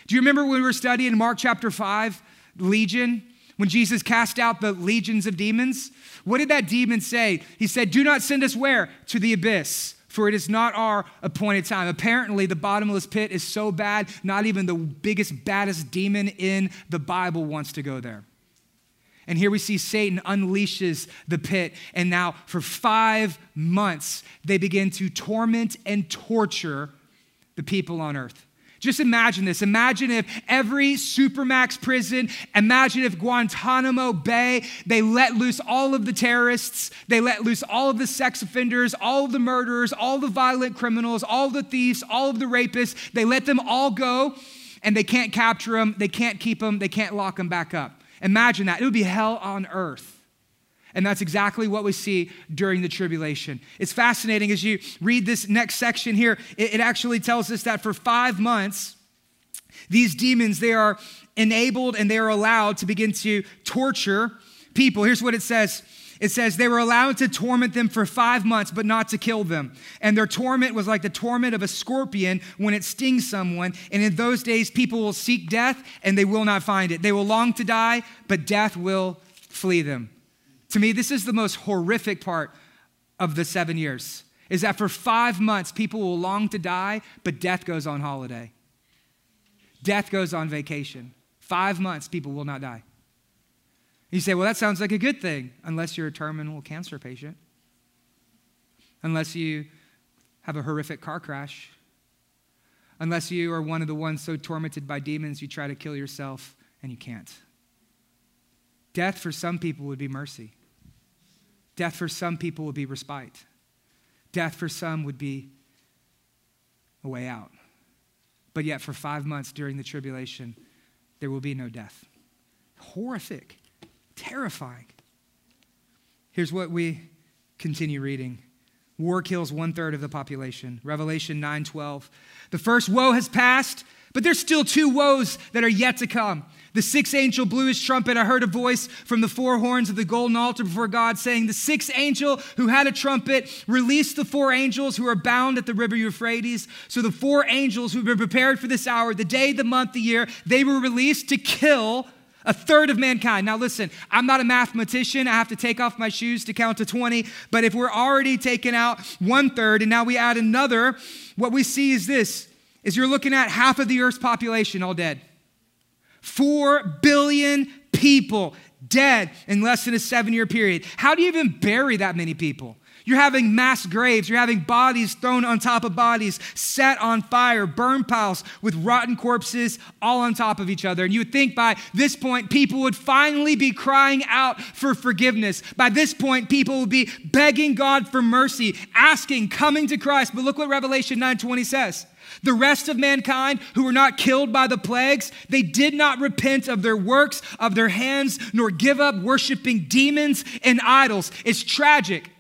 Speaker 1: Do you remember when we were studying Mark chapter 5, Legion? When Jesus cast out the legions of demons? What did that demon say? He said, Do not send us where? To the abyss for it is not our appointed time. Apparently, the bottomless pit is so bad, not even the biggest, baddest demon in the Bible wants to go there. And here we see Satan unleashes the pit. And now, for five months, they begin to torment and torture the people on earth. Just imagine this. Imagine if every Supermax prison, imagine if Guantanamo Bay, they let loose all of the terrorists, they let loose all of the sex offenders, all of the murderers, all the violent criminals, all the thieves, all of the rapists. They let them all go and they can't capture them, they can't keep them, they can't lock them back up. Imagine that. It would be hell on earth. And that's exactly what we see during the tribulation. It's fascinating as you read this next section here, it, it actually tells us that for five months, these demons, they are enabled and they are allowed to begin to torture people. Here's what it says it says they were allowed to torment them for five months, but not to kill them. And their torment was like the torment of a scorpion when it stings someone. And in those days, people will seek death and they will not find it. They will long to die, but death will flee them. To me, this is the most horrific part of the seven years is that for five months, people will long to die, but death goes on holiday. Death goes on vacation. Five months, people will not die. You say, well, that sounds like a good thing, unless you're a terminal cancer patient, unless you have a horrific car crash, unless you are one of the ones so tormented by demons you try to kill yourself and you can't. Death for some people would be mercy. Death for some people would be respite. Death for some would be a way out. But yet, for five months during the tribulation, there will be no death. Horrific terrifying. Here's what we continue reading. War kills one third of the population. Revelation 9:12. The first woe has passed, but there's still two woes that are yet to come. The sixth angel blew his trumpet. I heard a voice from the four horns of the golden altar before God saying, The sixth angel who had a trumpet released the four angels who are bound at the river Euphrates. So the four angels who have been prepared for this hour, the day, the month, the year, they were released to kill a third of mankind. Now, listen, I'm not a mathematician. I have to take off my shoes to count to 20. But if we're already taking out one third and now we add another, what we see is this is you're looking at half of the earth's population all dead. Four billion people dead in less than a seven year period. How do you even bury that many people? You're having mass graves. You're having bodies thrown on top of bodies, set on fire, burn piles with rotten corpses all on top of each other. And you would think by this point, people would finally be crying out for forgiveness. By this point, people would be begging God for mercy, asking, coming to Christ. But look what Revelation 9:20 says. The rest of mankind who were not killed by the plagues, they did not repent of their works, of their hands, nor give up worshiping demons and idols. It's tragic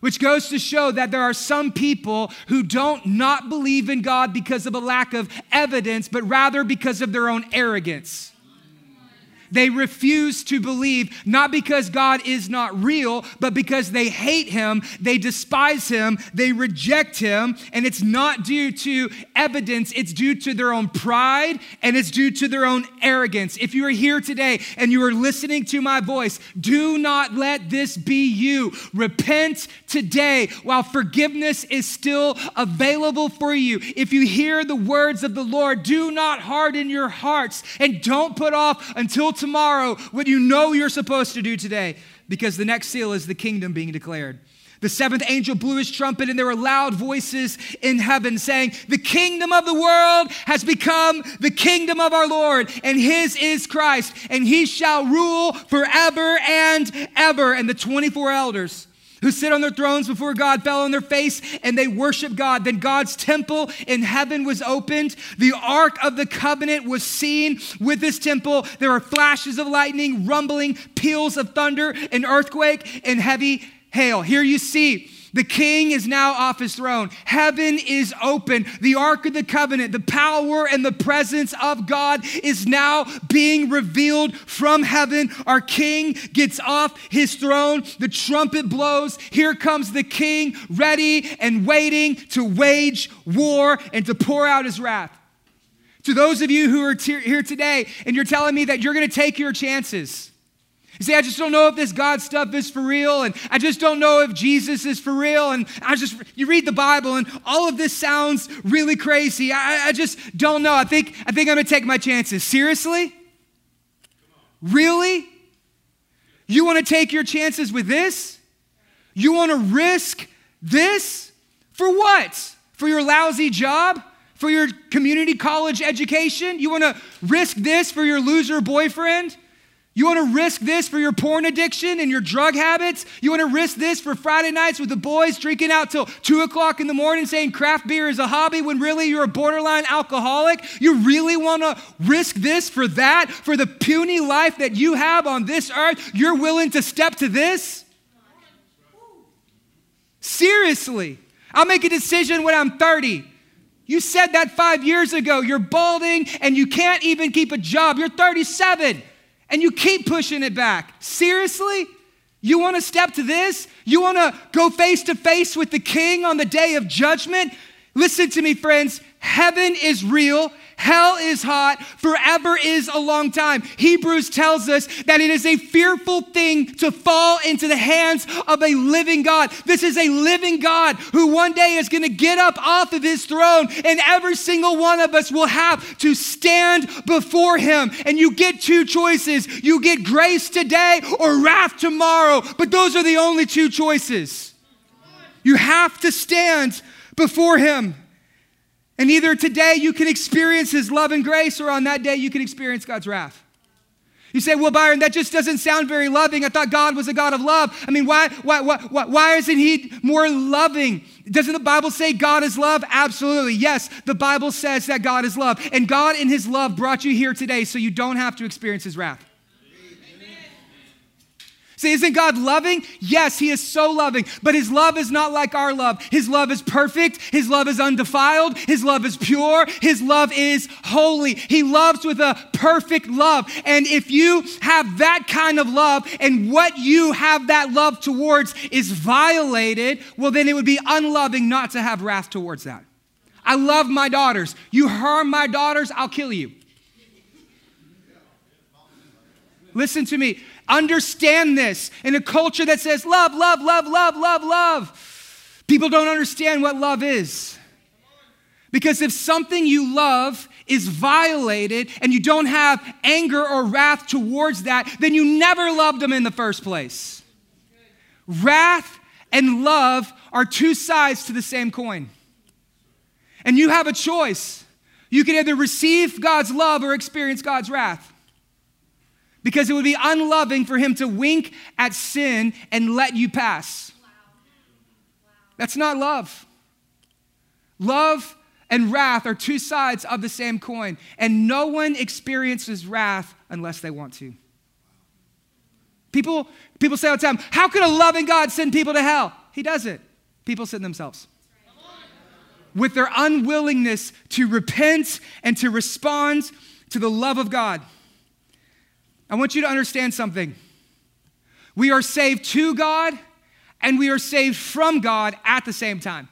Speaker 1: which goes to show that there are some people who don't not believe in God because of a lack of evidence, but rather because of their own arrogance. They refuse to believe, not because God is not real, but because they hate him, they despise him, they reject him, and it's not due to evidence, it's due to their own pride and it's due to their own arrogance. If you are here today and you are listening to my voice, do not let this be you. Repent today while forgiveness is still available for you. If you hear the words of the Lord, do not harden your hearts and don't put off until tomorrow what you know you're supposed to do today because the next seal is the kingdom being declared. The seventh angel blew his trumpet, and there were loud voices in heaven saying, The kingdom of the world has become the kingdom of our Lord, and his is Christ, and he shall rule forever and ever. And the 24 elders who sit on their thrones before God fell on their face and they worship God. Then God's temple in heaven was opened. The ark of the covenant was seen with this temple. There were flashes of lightning, rumbling, peals of thunder, an earthquake, and heavy hail. Here you see the king is now off his throne. Heaven is open. The Ark of the Covenant, the power and the presence of God is now being revealed from heaven. Our king gets off his throne. The trumpet blows. Here comes the king, ready and waiting to wage war and to pour out his wrath. To those of you who are here today and you're telling me that you're going to take your chances, you say, I just don't know if this God stuff is for real, and I just don't know if Jesus is for real, and I just, you read the Bible, and all of this sounds really crazy. I, I just don't know. I think, I think I'm gonna take my chances. Seriously? Really? You wanna take your chances with this? You wanna risk this? For what? For your lousy job? For your community college education? You wanna risk this for your loser boyfriend? You want to risk this for your porn addiction and your drug habits? You want to risk this for Friday nights with the boys drinking out till 2 o'clock in the morning saying craft beer is a hobby when really you're a borderline alcoholic? You really want to risk this for that? For the puny life that you have on this earth? You're willing to step to this? Seriously. I'll make a decision when I'm 30. You said that five years ago. You're balding and you can't even keep a job. You're 37 and you keep pushing it back. Seriously? You want to step to this? You want to go face to face with the king on the day of judgment? Listen to me, friends. Heaven is real. Hell is hot. Forever is a long time. Hebrews tells us that it is a fearful thing to fall into the hands of a living God. This is a living God who one day is going to get up off of his throne, and every single one of us will have to stand before him. And you get two choices you get grace today or wrath tomorrow, but those are the only two choices. You have to stand before him. And either today you can experience his love and grace, or on that day you can experience God's wrath. You say, well, Byron, that just doesn't sound very loving. I thought God was a God of love. I mean, why, why, why, why isn't he more loving? Doesn't the Bible say God is love? Absolutely. Yes, the Bible says that God is love. And God, in his love, brought you here today so you don't have to experience his wrath. Say, isn't God loving? Yes, He is so loving, but His love is not like our love. His love is perfect, His love is undefiled, His love is pure, His love is holy. He loves with a perfect love. And if you have that kind of love and what you have that love towards is violated, well, then it would be unloving not to have wrath towards that. I love my daughters. You harm my daughters, I'll kill you. Listen to me. Understand this. In a culture that says love, love, love, love, love, love, people don't understand what love is. Because if something you love is violated and you don't have anger or wrath towards that, then you never loved them in the first place. Wrath and love are two sides to the same coin. And you have a choice. You can either receive God's love or experience God's wrath because it would be unloving for him to wink at sin and let you pass. That's not love. Love and wrath are two sides of the same coin, and no one experiences wrath unless they want to. People, people say all the time, How could a loving God send people to hell? He doesn't. People send themselves. With their unwillingness to repent and to respond to the love of God. I want you to understand something. We are saved to God and we are saved from God at the same time.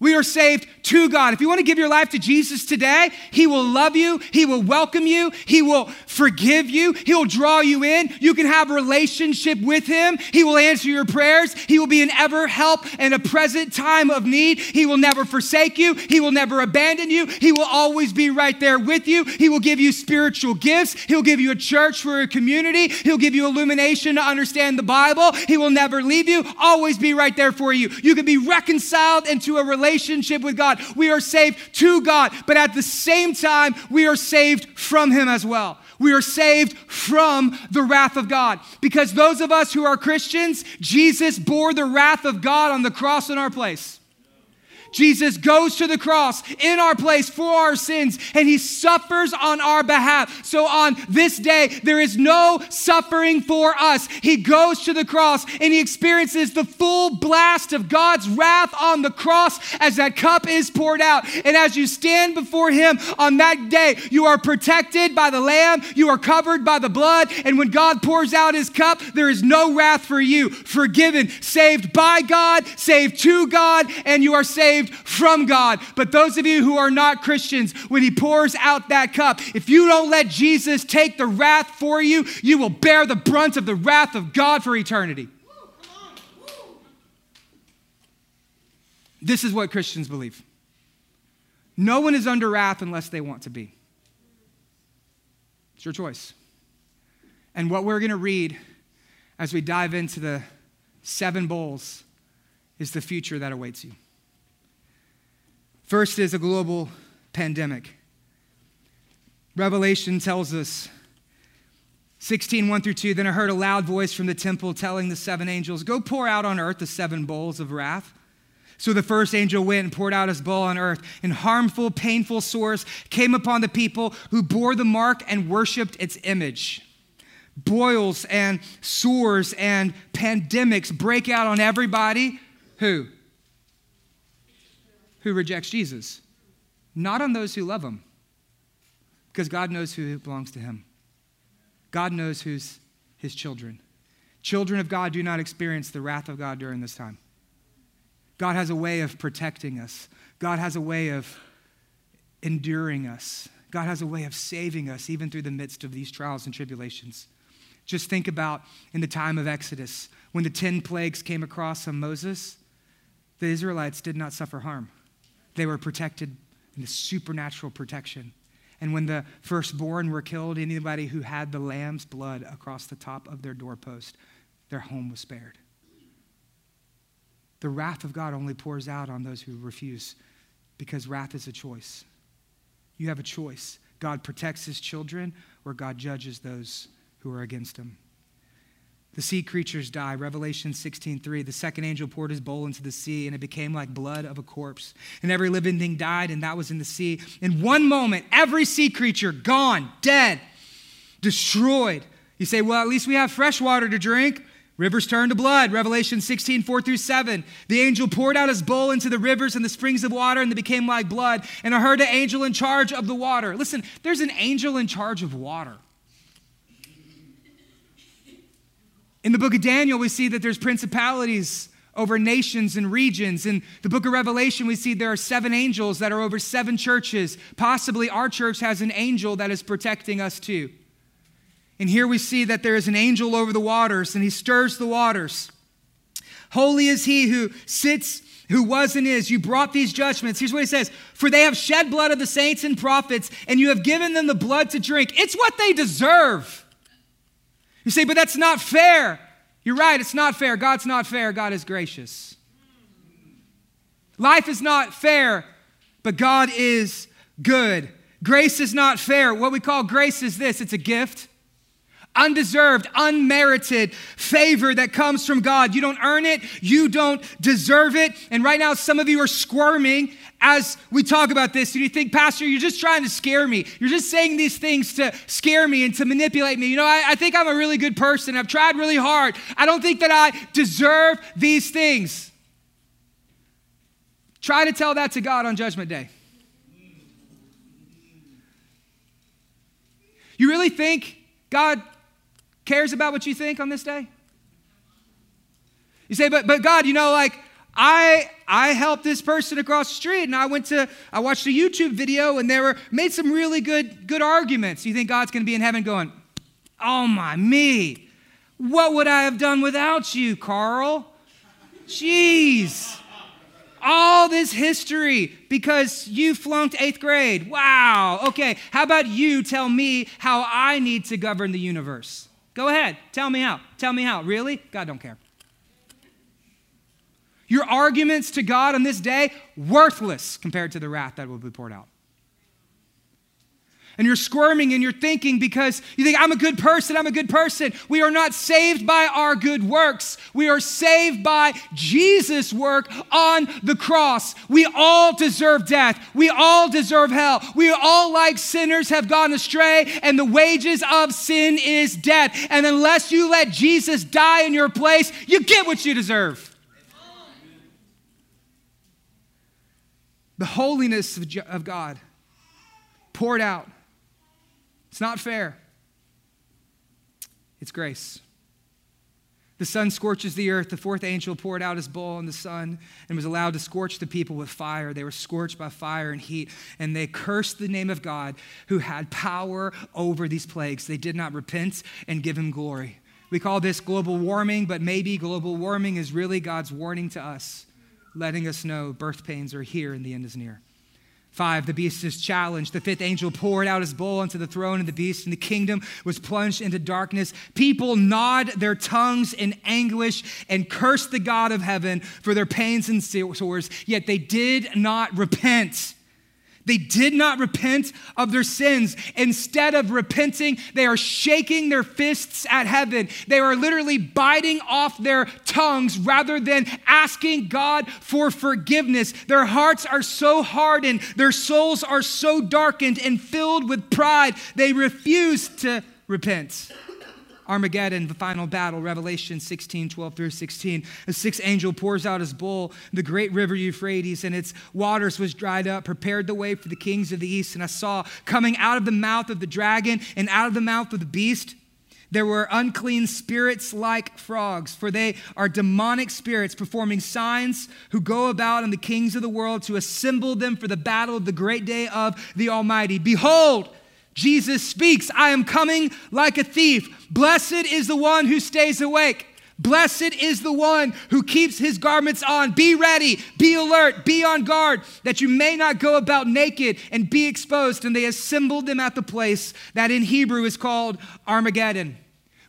Speaker 1: We are saved to God. If you want to give your life to Jesus today, He will love you. He will welcome you. He will forgive you. He will draw you in. You can have a relationship with Him. He will answer your prayers. He will be an ever help in a present time of need. He will never forsake you. He will never abandon you. He will always be right there with you. He will give you spiritual gifts. He'll give you a church for a community. He'll give you illumination to understand the Bible. He will never leave you, always be right there for you. You can be reconciled into a relationship relationship with God. We are saved to God, but at the same time, we are saved from Him as well. We are saved from the wrath of God. Because those of us who are Christians, Jesus bore the wrath of God on the cross in our place. Jesus goes to the cross in our place for our sins and he suffers on our behalf. So on this day, there is no suffering for us. He goes to the cross and he experiences the full blast of God's wrath on the cross as that cup is poured out. And as you stand before him on that day, you are protected by the Lamb, you are covered by the blood. And when God pours out his cup, there is no wrath for you. Forgiven, saved by God, saved to God, and you are saved saved from God. But those of you who are not Christians, when He pours out that cup, if you don't let Jesus take the wrath for you, you will bear the brunt of the wrath of God for eternity. This is what Christians believe. No one is under wrath unless they want to be. It's your choice. And what we're going to read as we dive into the seven bowls is the future that awaits you. First is a global pandemic. Revelation tells us 16, 1 through 2. Then I heard a loud voice from the temple telling the seven angels, Go pour out on earth the seven bowls of wrath. So the first angel went and poured out his bowl on earth, and harmful, painful sores came upon the people who bore the mark and worshiped its image. Boils and sores and pandemics break out on everybody Who? Who rejects Jesus? Not on those who love him, because God knows who belongs to him. God knows who's his children. Children of God do not experience the wrath of God during this time. God has a way of protecting us, God has a way of enduring us. God has a way of saving us even through the midst of these trials and tribulations. Just think about in the time of Exodus, when the 10 plagues came across on Moses, the Israelites did not suffer harm. They were protected in the supernatural protection. And when the firstborn were killed, anybody who had the lamb's blood across the top of their doorpost, their home was spared. The wrath of God only pours out on those who refuse because wrath is a choice. You have a choice. God protects his children or God judges those who are against him. The sea creatures die. Revelation 16:3. The second angel poured his bowl into the sea, and it became like blood of a corpse. And every living thing died, and that was in the sea. In one moment, every sea creature gone, dead, destroyed. You say, well, at least we have fresh water to drink. Rivers turned to blood. Revelation 16, 4 through 7. The angel poured out his bowl into the rivers and the springs of water, and they became like blood. And I heard an angel in charge of the water. Listen, there's an angel in charge of water. In the book of Daniel, we see that there's principalities over nations and regions. In the book of Revelation, we see there are seven angels that are over seven churches. Possibly our church has an angel that is protecting us too. And here we see that there is an angel over the waters and he stirs the waters. Holy is he who sits, who was and is. You brought these judgments. Here's what he says For they have shed blood of the saints and prophets, and you have given them the blood to drink. It's what they deserve. You say, but that's not fair. You're right, it's not fair. God's not fair. God is gracious. Life is not fair, but God is good. Grace is not fair. What we call grace is this it's a gift undeserved, unmerited favor that comes from God. You don't earn it, you don't deserve it. And right now, some of you are squirming as we talk about this. And you think, Pastor, you're just trying to scare me. You're just saying these things to scare me and to manipulate me. You know, I, I think I'm a really good person. I've tried really hard. I don't think that I deserve these things. Try to tell that to God on Judgment Day. You really think God cares about what you think on this day? You say, but, but God, you know, like, I I helped this person across the street and I went to I watched a YouTube video and they were made some really good good arguments. You think God's going to be in heaven going, "Oh my me. What would I have done without you, Carl?" Jeez. All this history because you flunked 8th grade. Wow. Okay, how about you tell me how I need to govern the universe? Go ahead. Tell me how. Tell me how. Really? God don't care. Your arguments to God on this day, worthless compared to the wrath that will be poured out and you're squirming and you're thinking because you think, I'm a good person, I'm a good person. We are not saved by our good works. We are saved by Jesus' work on the cross. We all deserve death. We all deserve hell. We all, like sinners, have gone astray, and the wages of sin is death. And unless you let Jesus die in your place, you get what you deserve. The holiness of God poured out it's not fair. It's grace. The sun scorches the earth. The fourth angel poured out his bowl on the sun and was allowed to scorch the people with fire. They were scorched by fire and heat, and they cursed the name of God who had power over these plagues. They did not repent and give him glory. We call this global warming, but maybe global warming is really God's warning to us, letting us know birth pains are here and the end is near. Five, the beast is challenged. The fifth angel poured out his bowl onto the throne of the beast, and the kingdom was plunged into darkness. People gnawed their tongues in anguish and cursed the God of heaven for their pains and sores, yet they did not repent. They did not repent of their sins. Instead of repenting, they are shaking their fists at heaven. They are literally biting off their tongues rather than asking God for forgiveness. Their hearts are so hardened, their souls are so darkened and filled with pride, they refuse to repent. Armageddon, the final battle, Revelation 16, 12 through 16. The sixth angel pours out his bowl, the great river Euphrates, and its waters was dried up, prepared the way for the kings of the east. And I saw coming out of the mouth of the dragon and out of the mouth of the beast there were unclean spirits like frogs, for they are demonic spirits performing signs who go about in the kings of the world to assemble them for the battle of the great day of the Almighty. Behold, Jesus speaks, I am coming like a thief. Blessed is the one who stays awake. Blessed is the one who keeps his garments on. Be ready, be alert, be on guard, that you may not go about naked and be exposed. And they assembled them at the place that in Hebrew is called Armageddon.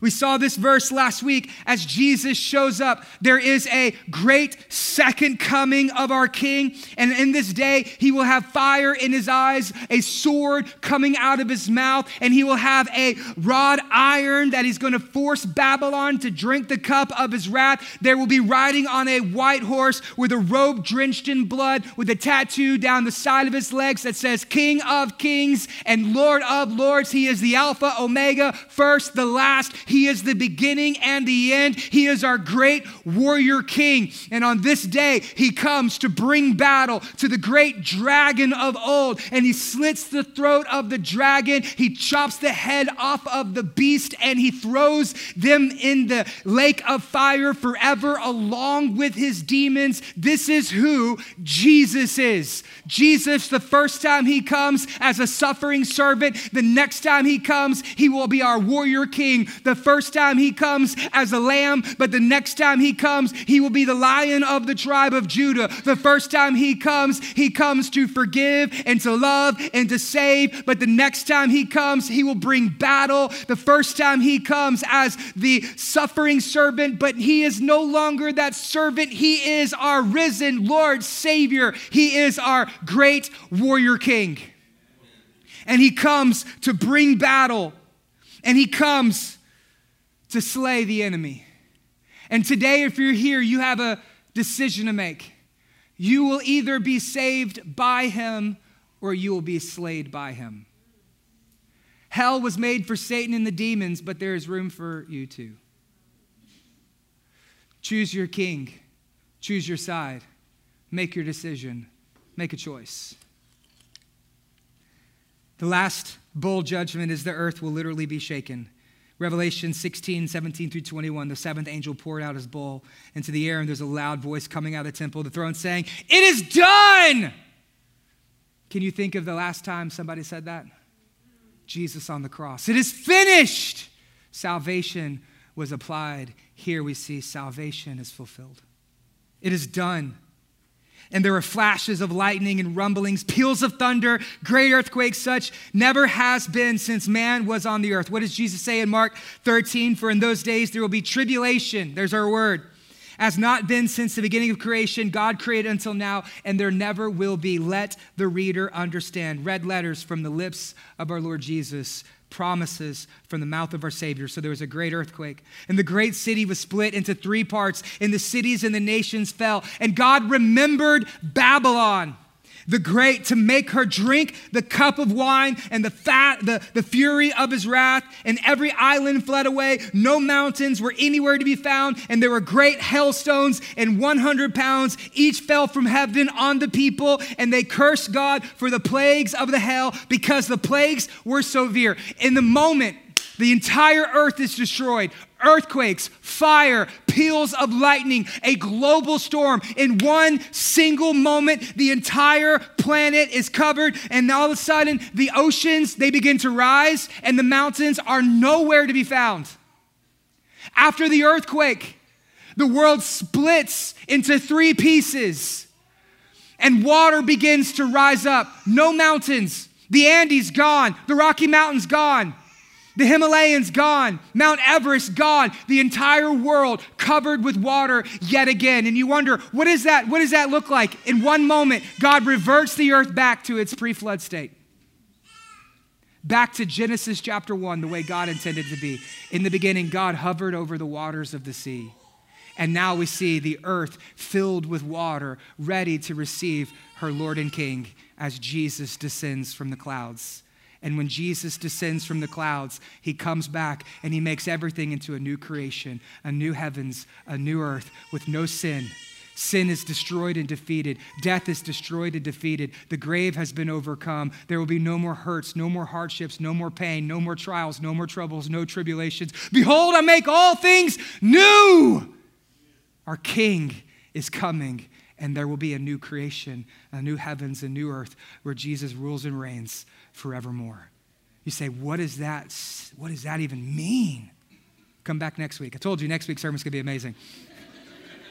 Speaker 1: We saw this verse last week as Jesus shows up. There is a great second coming of our King. And in this day, he will have fire in his eyes, a sword coming out of his mouth, and he will have a rod iron that he's going to force Babylon to drink the cup of his wrath. There will be riding on a white horse with a robe drenched in blood, with a tattoo down the side of his legs that says, King of Kings and Lord of Lords. He is the Alpha, Omega, first, the last. He is the beginning and the end. He is our great warrior king. And on this day, he comes to bring battle to the great dragon of old. And he slits the throat of the dragon. He chops the head off of the beast and he throws them in the lake of fire forever along with his demons. This is who Jesus is. Jesus, the first time he comes as a suffering servant, the next time he comes, he will be our warrior king. The first time he comes as a lamb, but the next time he comes, he will be the lion of the tribe of Judah. The first time he comes, he comes to forgive and to love and to save, but the next time he comes, he will bring battle. The first time he comes as the suffering servant, but he is no longer that servant. He is our risen Lord, Savior. He is our great warrior king. And he comes to bring battle. And he comes to slay the enemy. And today, if you're here, you have a decision to make. You will either be saved by him or you will be slayed by him. Hell was made for Satan and the demons, but there is room for you too. Choose your king, choose your side, make your decision, make a choice. The last bowl judgment is the earth will literally be shaken. Revelation 16, 17 through 21, the seventh angel poured out his bowl into the air, and there's a loud voice coming out of the temple, the throne, saying, It is done! Can you think of the last time somebody said that? Jesus on the cross. It is finished! Salvation was applied. Here we see salvation is fulfilled. It is done and there were flashes of lightning and rumblings, peals of thunder, great earthquakes, such never has been since man was on the earth. What does Jesus say in Mark 13? For in those days there will be tribulation. There's our word. As not been since the beginning of creation, God created until now, and there never will be. Let the reader understand. Red letters from the lips of our Lord Jesus promises from the mouth of our Savior. So there was a great earthquake, and the great city was split into three parts, and the cities and the nations fell. And God remembered Babylon the great to make her drink the cup of wine and the fat the, the fury of his wrath. And every island fled away. No mountains were anywhere to be found. And there were great hailstones and 100 pounds each fell from heaven on the people. And they cursed god for the plagues of the hail because the plagues were severe. In the moment the entire earth is destroyed earthquakes, fire, peals of lightning, a global storm. In one single moment, the entire planet is covered, and all of a sudden, the oceans they begin to rise, and the mountains are nowhere to be found. After the earthquake, the world splits into three pieces, and water begins to rise up. No mountains. The Andes gone, the Rocky Mountains gone. The Himalayas gone, Mount Everest gone, the entire world covered with water yet again. And you wonder, what is that? What does that look like? In one moment, God reverts the earth back to its pre-flood state. Back to Genesis chapter 1, the way God intended to be. In the beginning, God hovered over the waters of the sea. And now we see the earth filled with water, ready to receive her Lord and King as Jesus descends from the clouds And when Jesus descends from the clouds, he comes back and he makes everything into a new creation, a new heavens, a new earth with no sin. Sin is destroyed and defeated. Death is destroyed and defeated. The grave has been overcome. There will be no more hurts, no more hardships, no more pain, no more trials, no more troubles, no tribulations. Behold, I make all things new. Our King is coming, and there will be a new creation, a new heavens, a new earth where Jesus rules and reigns forevermore. You say, what does that, what does that even mean? Come back next week. I told you next week's sermon's gonna be amazing.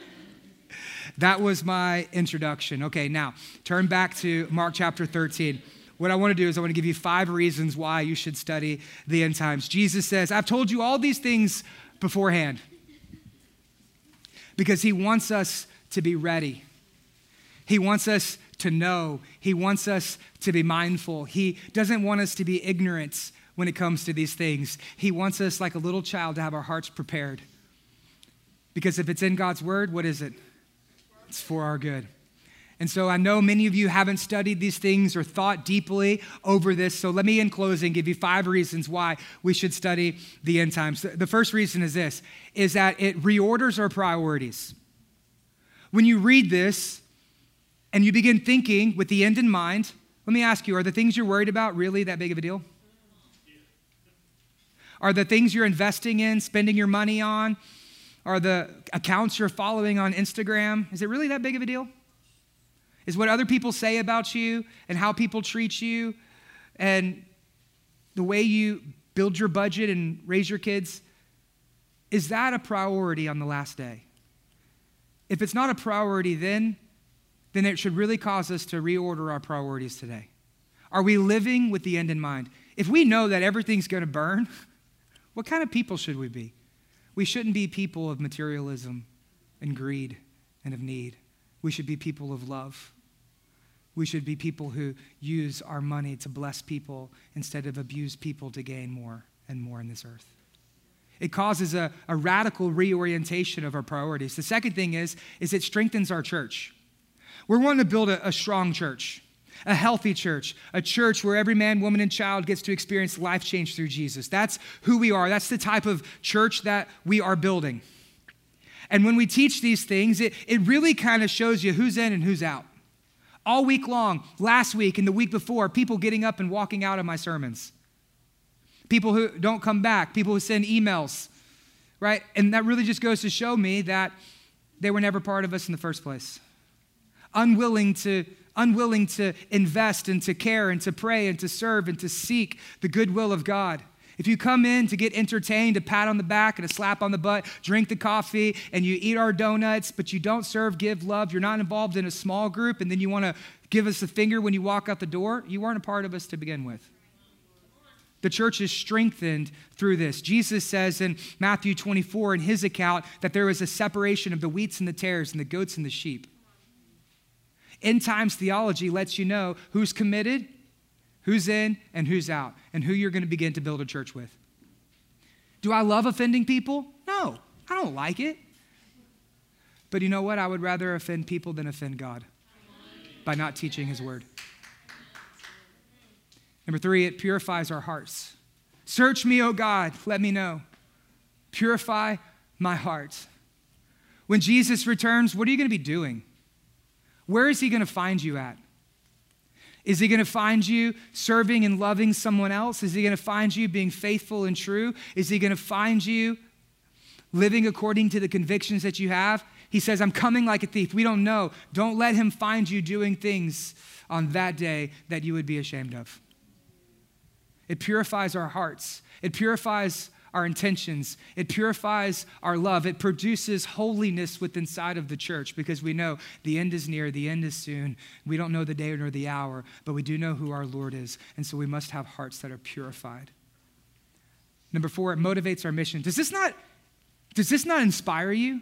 Speaker 1: that was my introduction. Okay, now turn back to Mark chapter 13 what I want to do is I want to give you five reasons why you should study the end times. Jesus says, I've told you all these things beforehand because he wants us to be ready. He wants us to know. He wants us to be mindful. He doesn't want us to be ignorant when it comes to these things. He wants us, like a little child, to have our hearts prepared. Because if it's in God's word, what is it? It's for our good. And so I know many of you haven't studied these things or thought deeply over this. So let me, in closing, give you five reasons why we should study the end times. The first reason is this is that it reorders our priorities. When you read this, and you begin thinking with the end in mind, let me ask you are the things you're worried about really that big of a deal? Are the things you're investing in, spending your money on, are the accounts you're following on Instagram, is it really that big of a deal? Is what other people say about you and how people treat you and the way you build your budget and raise your kids, is that a priority on the last day? If it's not a priority, then then it should really cause us to reorder our priorities today. Are we living with the end in mind? If we know that everything's going to burn, what kind of people should we be? We shouldn't be people of materialism and greed and of need. We should be people of love. We should be people who use our money to bless people instead of abuse people to gain more and more in this earth. It causes a, a radical reorientation of our priorities. The second thing is, is it strengthens our church. We're wanting to build a, a strong church, a healthy church, a church where every man, woman, and child gets to experience life change through Jesus. That's who we are. That's the type of church that we are building. And when we teach these things, it, it really kind of shows you who's in and who's out. All week long, last week and the week before, people getting up and walking out of my sermons. People who don't come back, people who send emails, right? And that really just goes to show me that they were never part of us in the first place unwilling to unwilling to invest and to care and to pray and to serve and to seek the goodwill of God. If you come in to get entertained, a pat on the back and a slap on the butt, drink the coffee, and you eat our donuts, but you don't serve, give love, you're not involved in a small group, and then you want to give us a finger when you walk out the door, you weren't a part of us to begin with. The church is strengthened through this. Jesus says in Matthew 24 in his account that there is a separation of the wheats and the tares and the goats and the sheep. End times theology lets you know who's committed, who's in, and who's out, and who you're going to begin to build a church with. Do I love offending people? No, I don't like it. But you know what? I would rather offend people than offend God by not teaching His word. Number three, it purifies our hearts. Search me, O God, let me know. Purify my heart. When Jesus returns, what are you going to be doing? Where is he going to find you at? Is he going to find you serving and loving someone else? Is he going to find you being faithful and true? Is he going to find you living according to the convictions that you have? He says, I'm coming like a thief. We don't know. Don't let him find you doing things on that day that you would be ashamed of. It purifies our hearts, it purifies our intentions. It purifies our love. It produces holiness within inside of the church because we know the end is near, the end is soon. We don't know the day nor the hour, but we do know who our Lord is. And so we must have hearts that are purified. Number four, it motivates our mission. Does this not, does this not inspire you?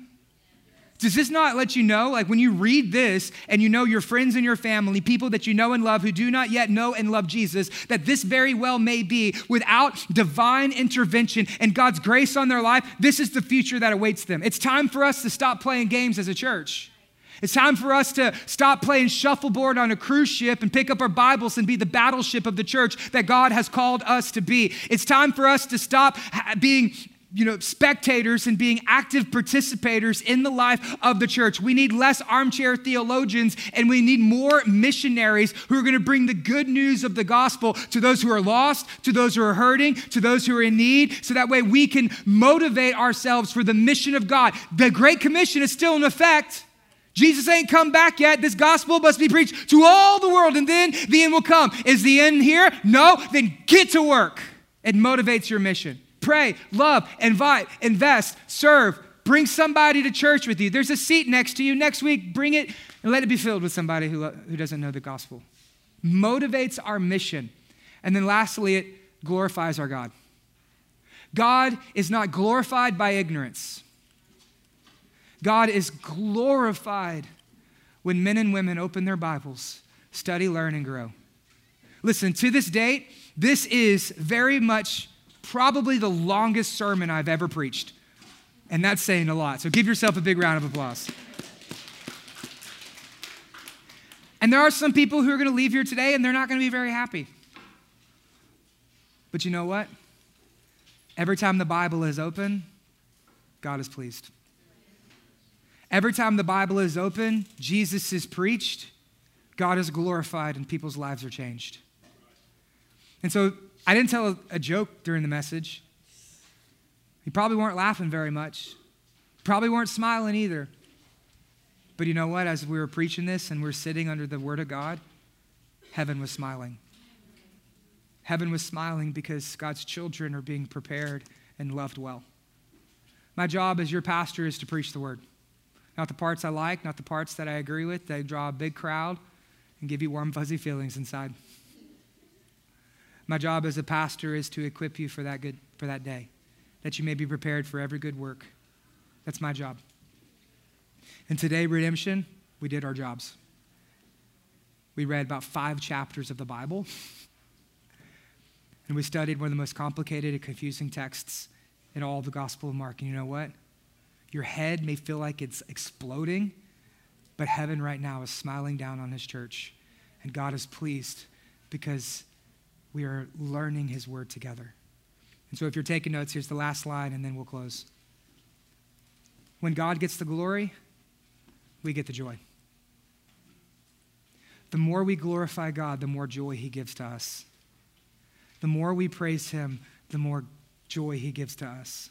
Speaker 1: Does this not let you know, like when you read this and you know your friends and your family, people that you know and love who do not yet know and love Jesus, that this very well may be without divine intervention and God's grace on their life, this is the future that awaits them. It's time for us to stop playing games as a church. It's time for us to stop playing shuffleboard on a cruise ship and pick up our Bibles and be the battleship of the church that God has called us to be. It's time for us to stop being you know, spectators and being active participators in the life of the church. We need less armchair theologians and we need more missionaries who are going to bring the good news of the gospel to those who are lost, to those who are hurting, to those who are in need, so that way we can motivate ourselves for the mission of God. The Great Commission is still in effect. Jesus ain't come back yet. This gospel must be preached to all the world, and then the end will come. Is the end here? No? Then get to work. It motivates your mission. Pray, love, invite, invest, serve. Bring somebody to church with you. There's a seat next to you. Next week, bring it and let it be filled with somebody who, who doesn't know the gospel. Motivates our mission. And then lastly, it glorifies our God. God is not glorified by ignorance. God is glorified when men and women open their Bibles, study, learn, and grow. Listen, to this date, this is very much probably the longest sermon I've ever preached. And that's saying a lot. So give yourself a big round of applause. And there are some people who are going to leave here today and they're not going to be very happy. But you know what? Every time the Bible is open, God is pleased. Every time the Bible is open, Jesus is preached, God is glorified, and people's lives are changed. And so I didn't tell a, joke during the message. You probably weren't laughing very much, probably weren't smiling either. But you know what? As we were preaching this and we're sitting under the Word of God, heaven was smiling. Heaven was smiling because God's children are being prepared and loved well. My job as your pastor is to preach the Word. Not the parts I like, not the parts that I agree with. They draw a big crowd and give you warm, fuzzy feelings inside. My job as a pastor is to equip you for that, good, for that day, that you may be prepared for every good work. That's my job. And today, Redemption, we did our jobs. We read about five chapters of the Bible, and we studied one of the most complicated and confusing texts in all the Gospel of Mark. And you know what? Your head may feel like it's exploding, but heaven right now is smiling down on his church. And God is pleased because we are learning his word together. And so if you're taking notes, here's the last line, and then we'll close. When God gets the glory, we get the joy. The more we glorify God, the more joy he gives to us. The more we praise him, the more joy he gives to us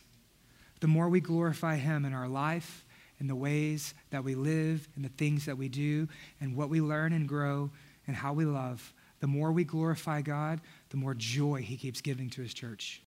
Speaker 1: the more we glorify Him in our life, in the ways that we live, in the things that we do, and what we learn and grow, and how we love, the more we glorify God, the more joy He keeps giving to His church.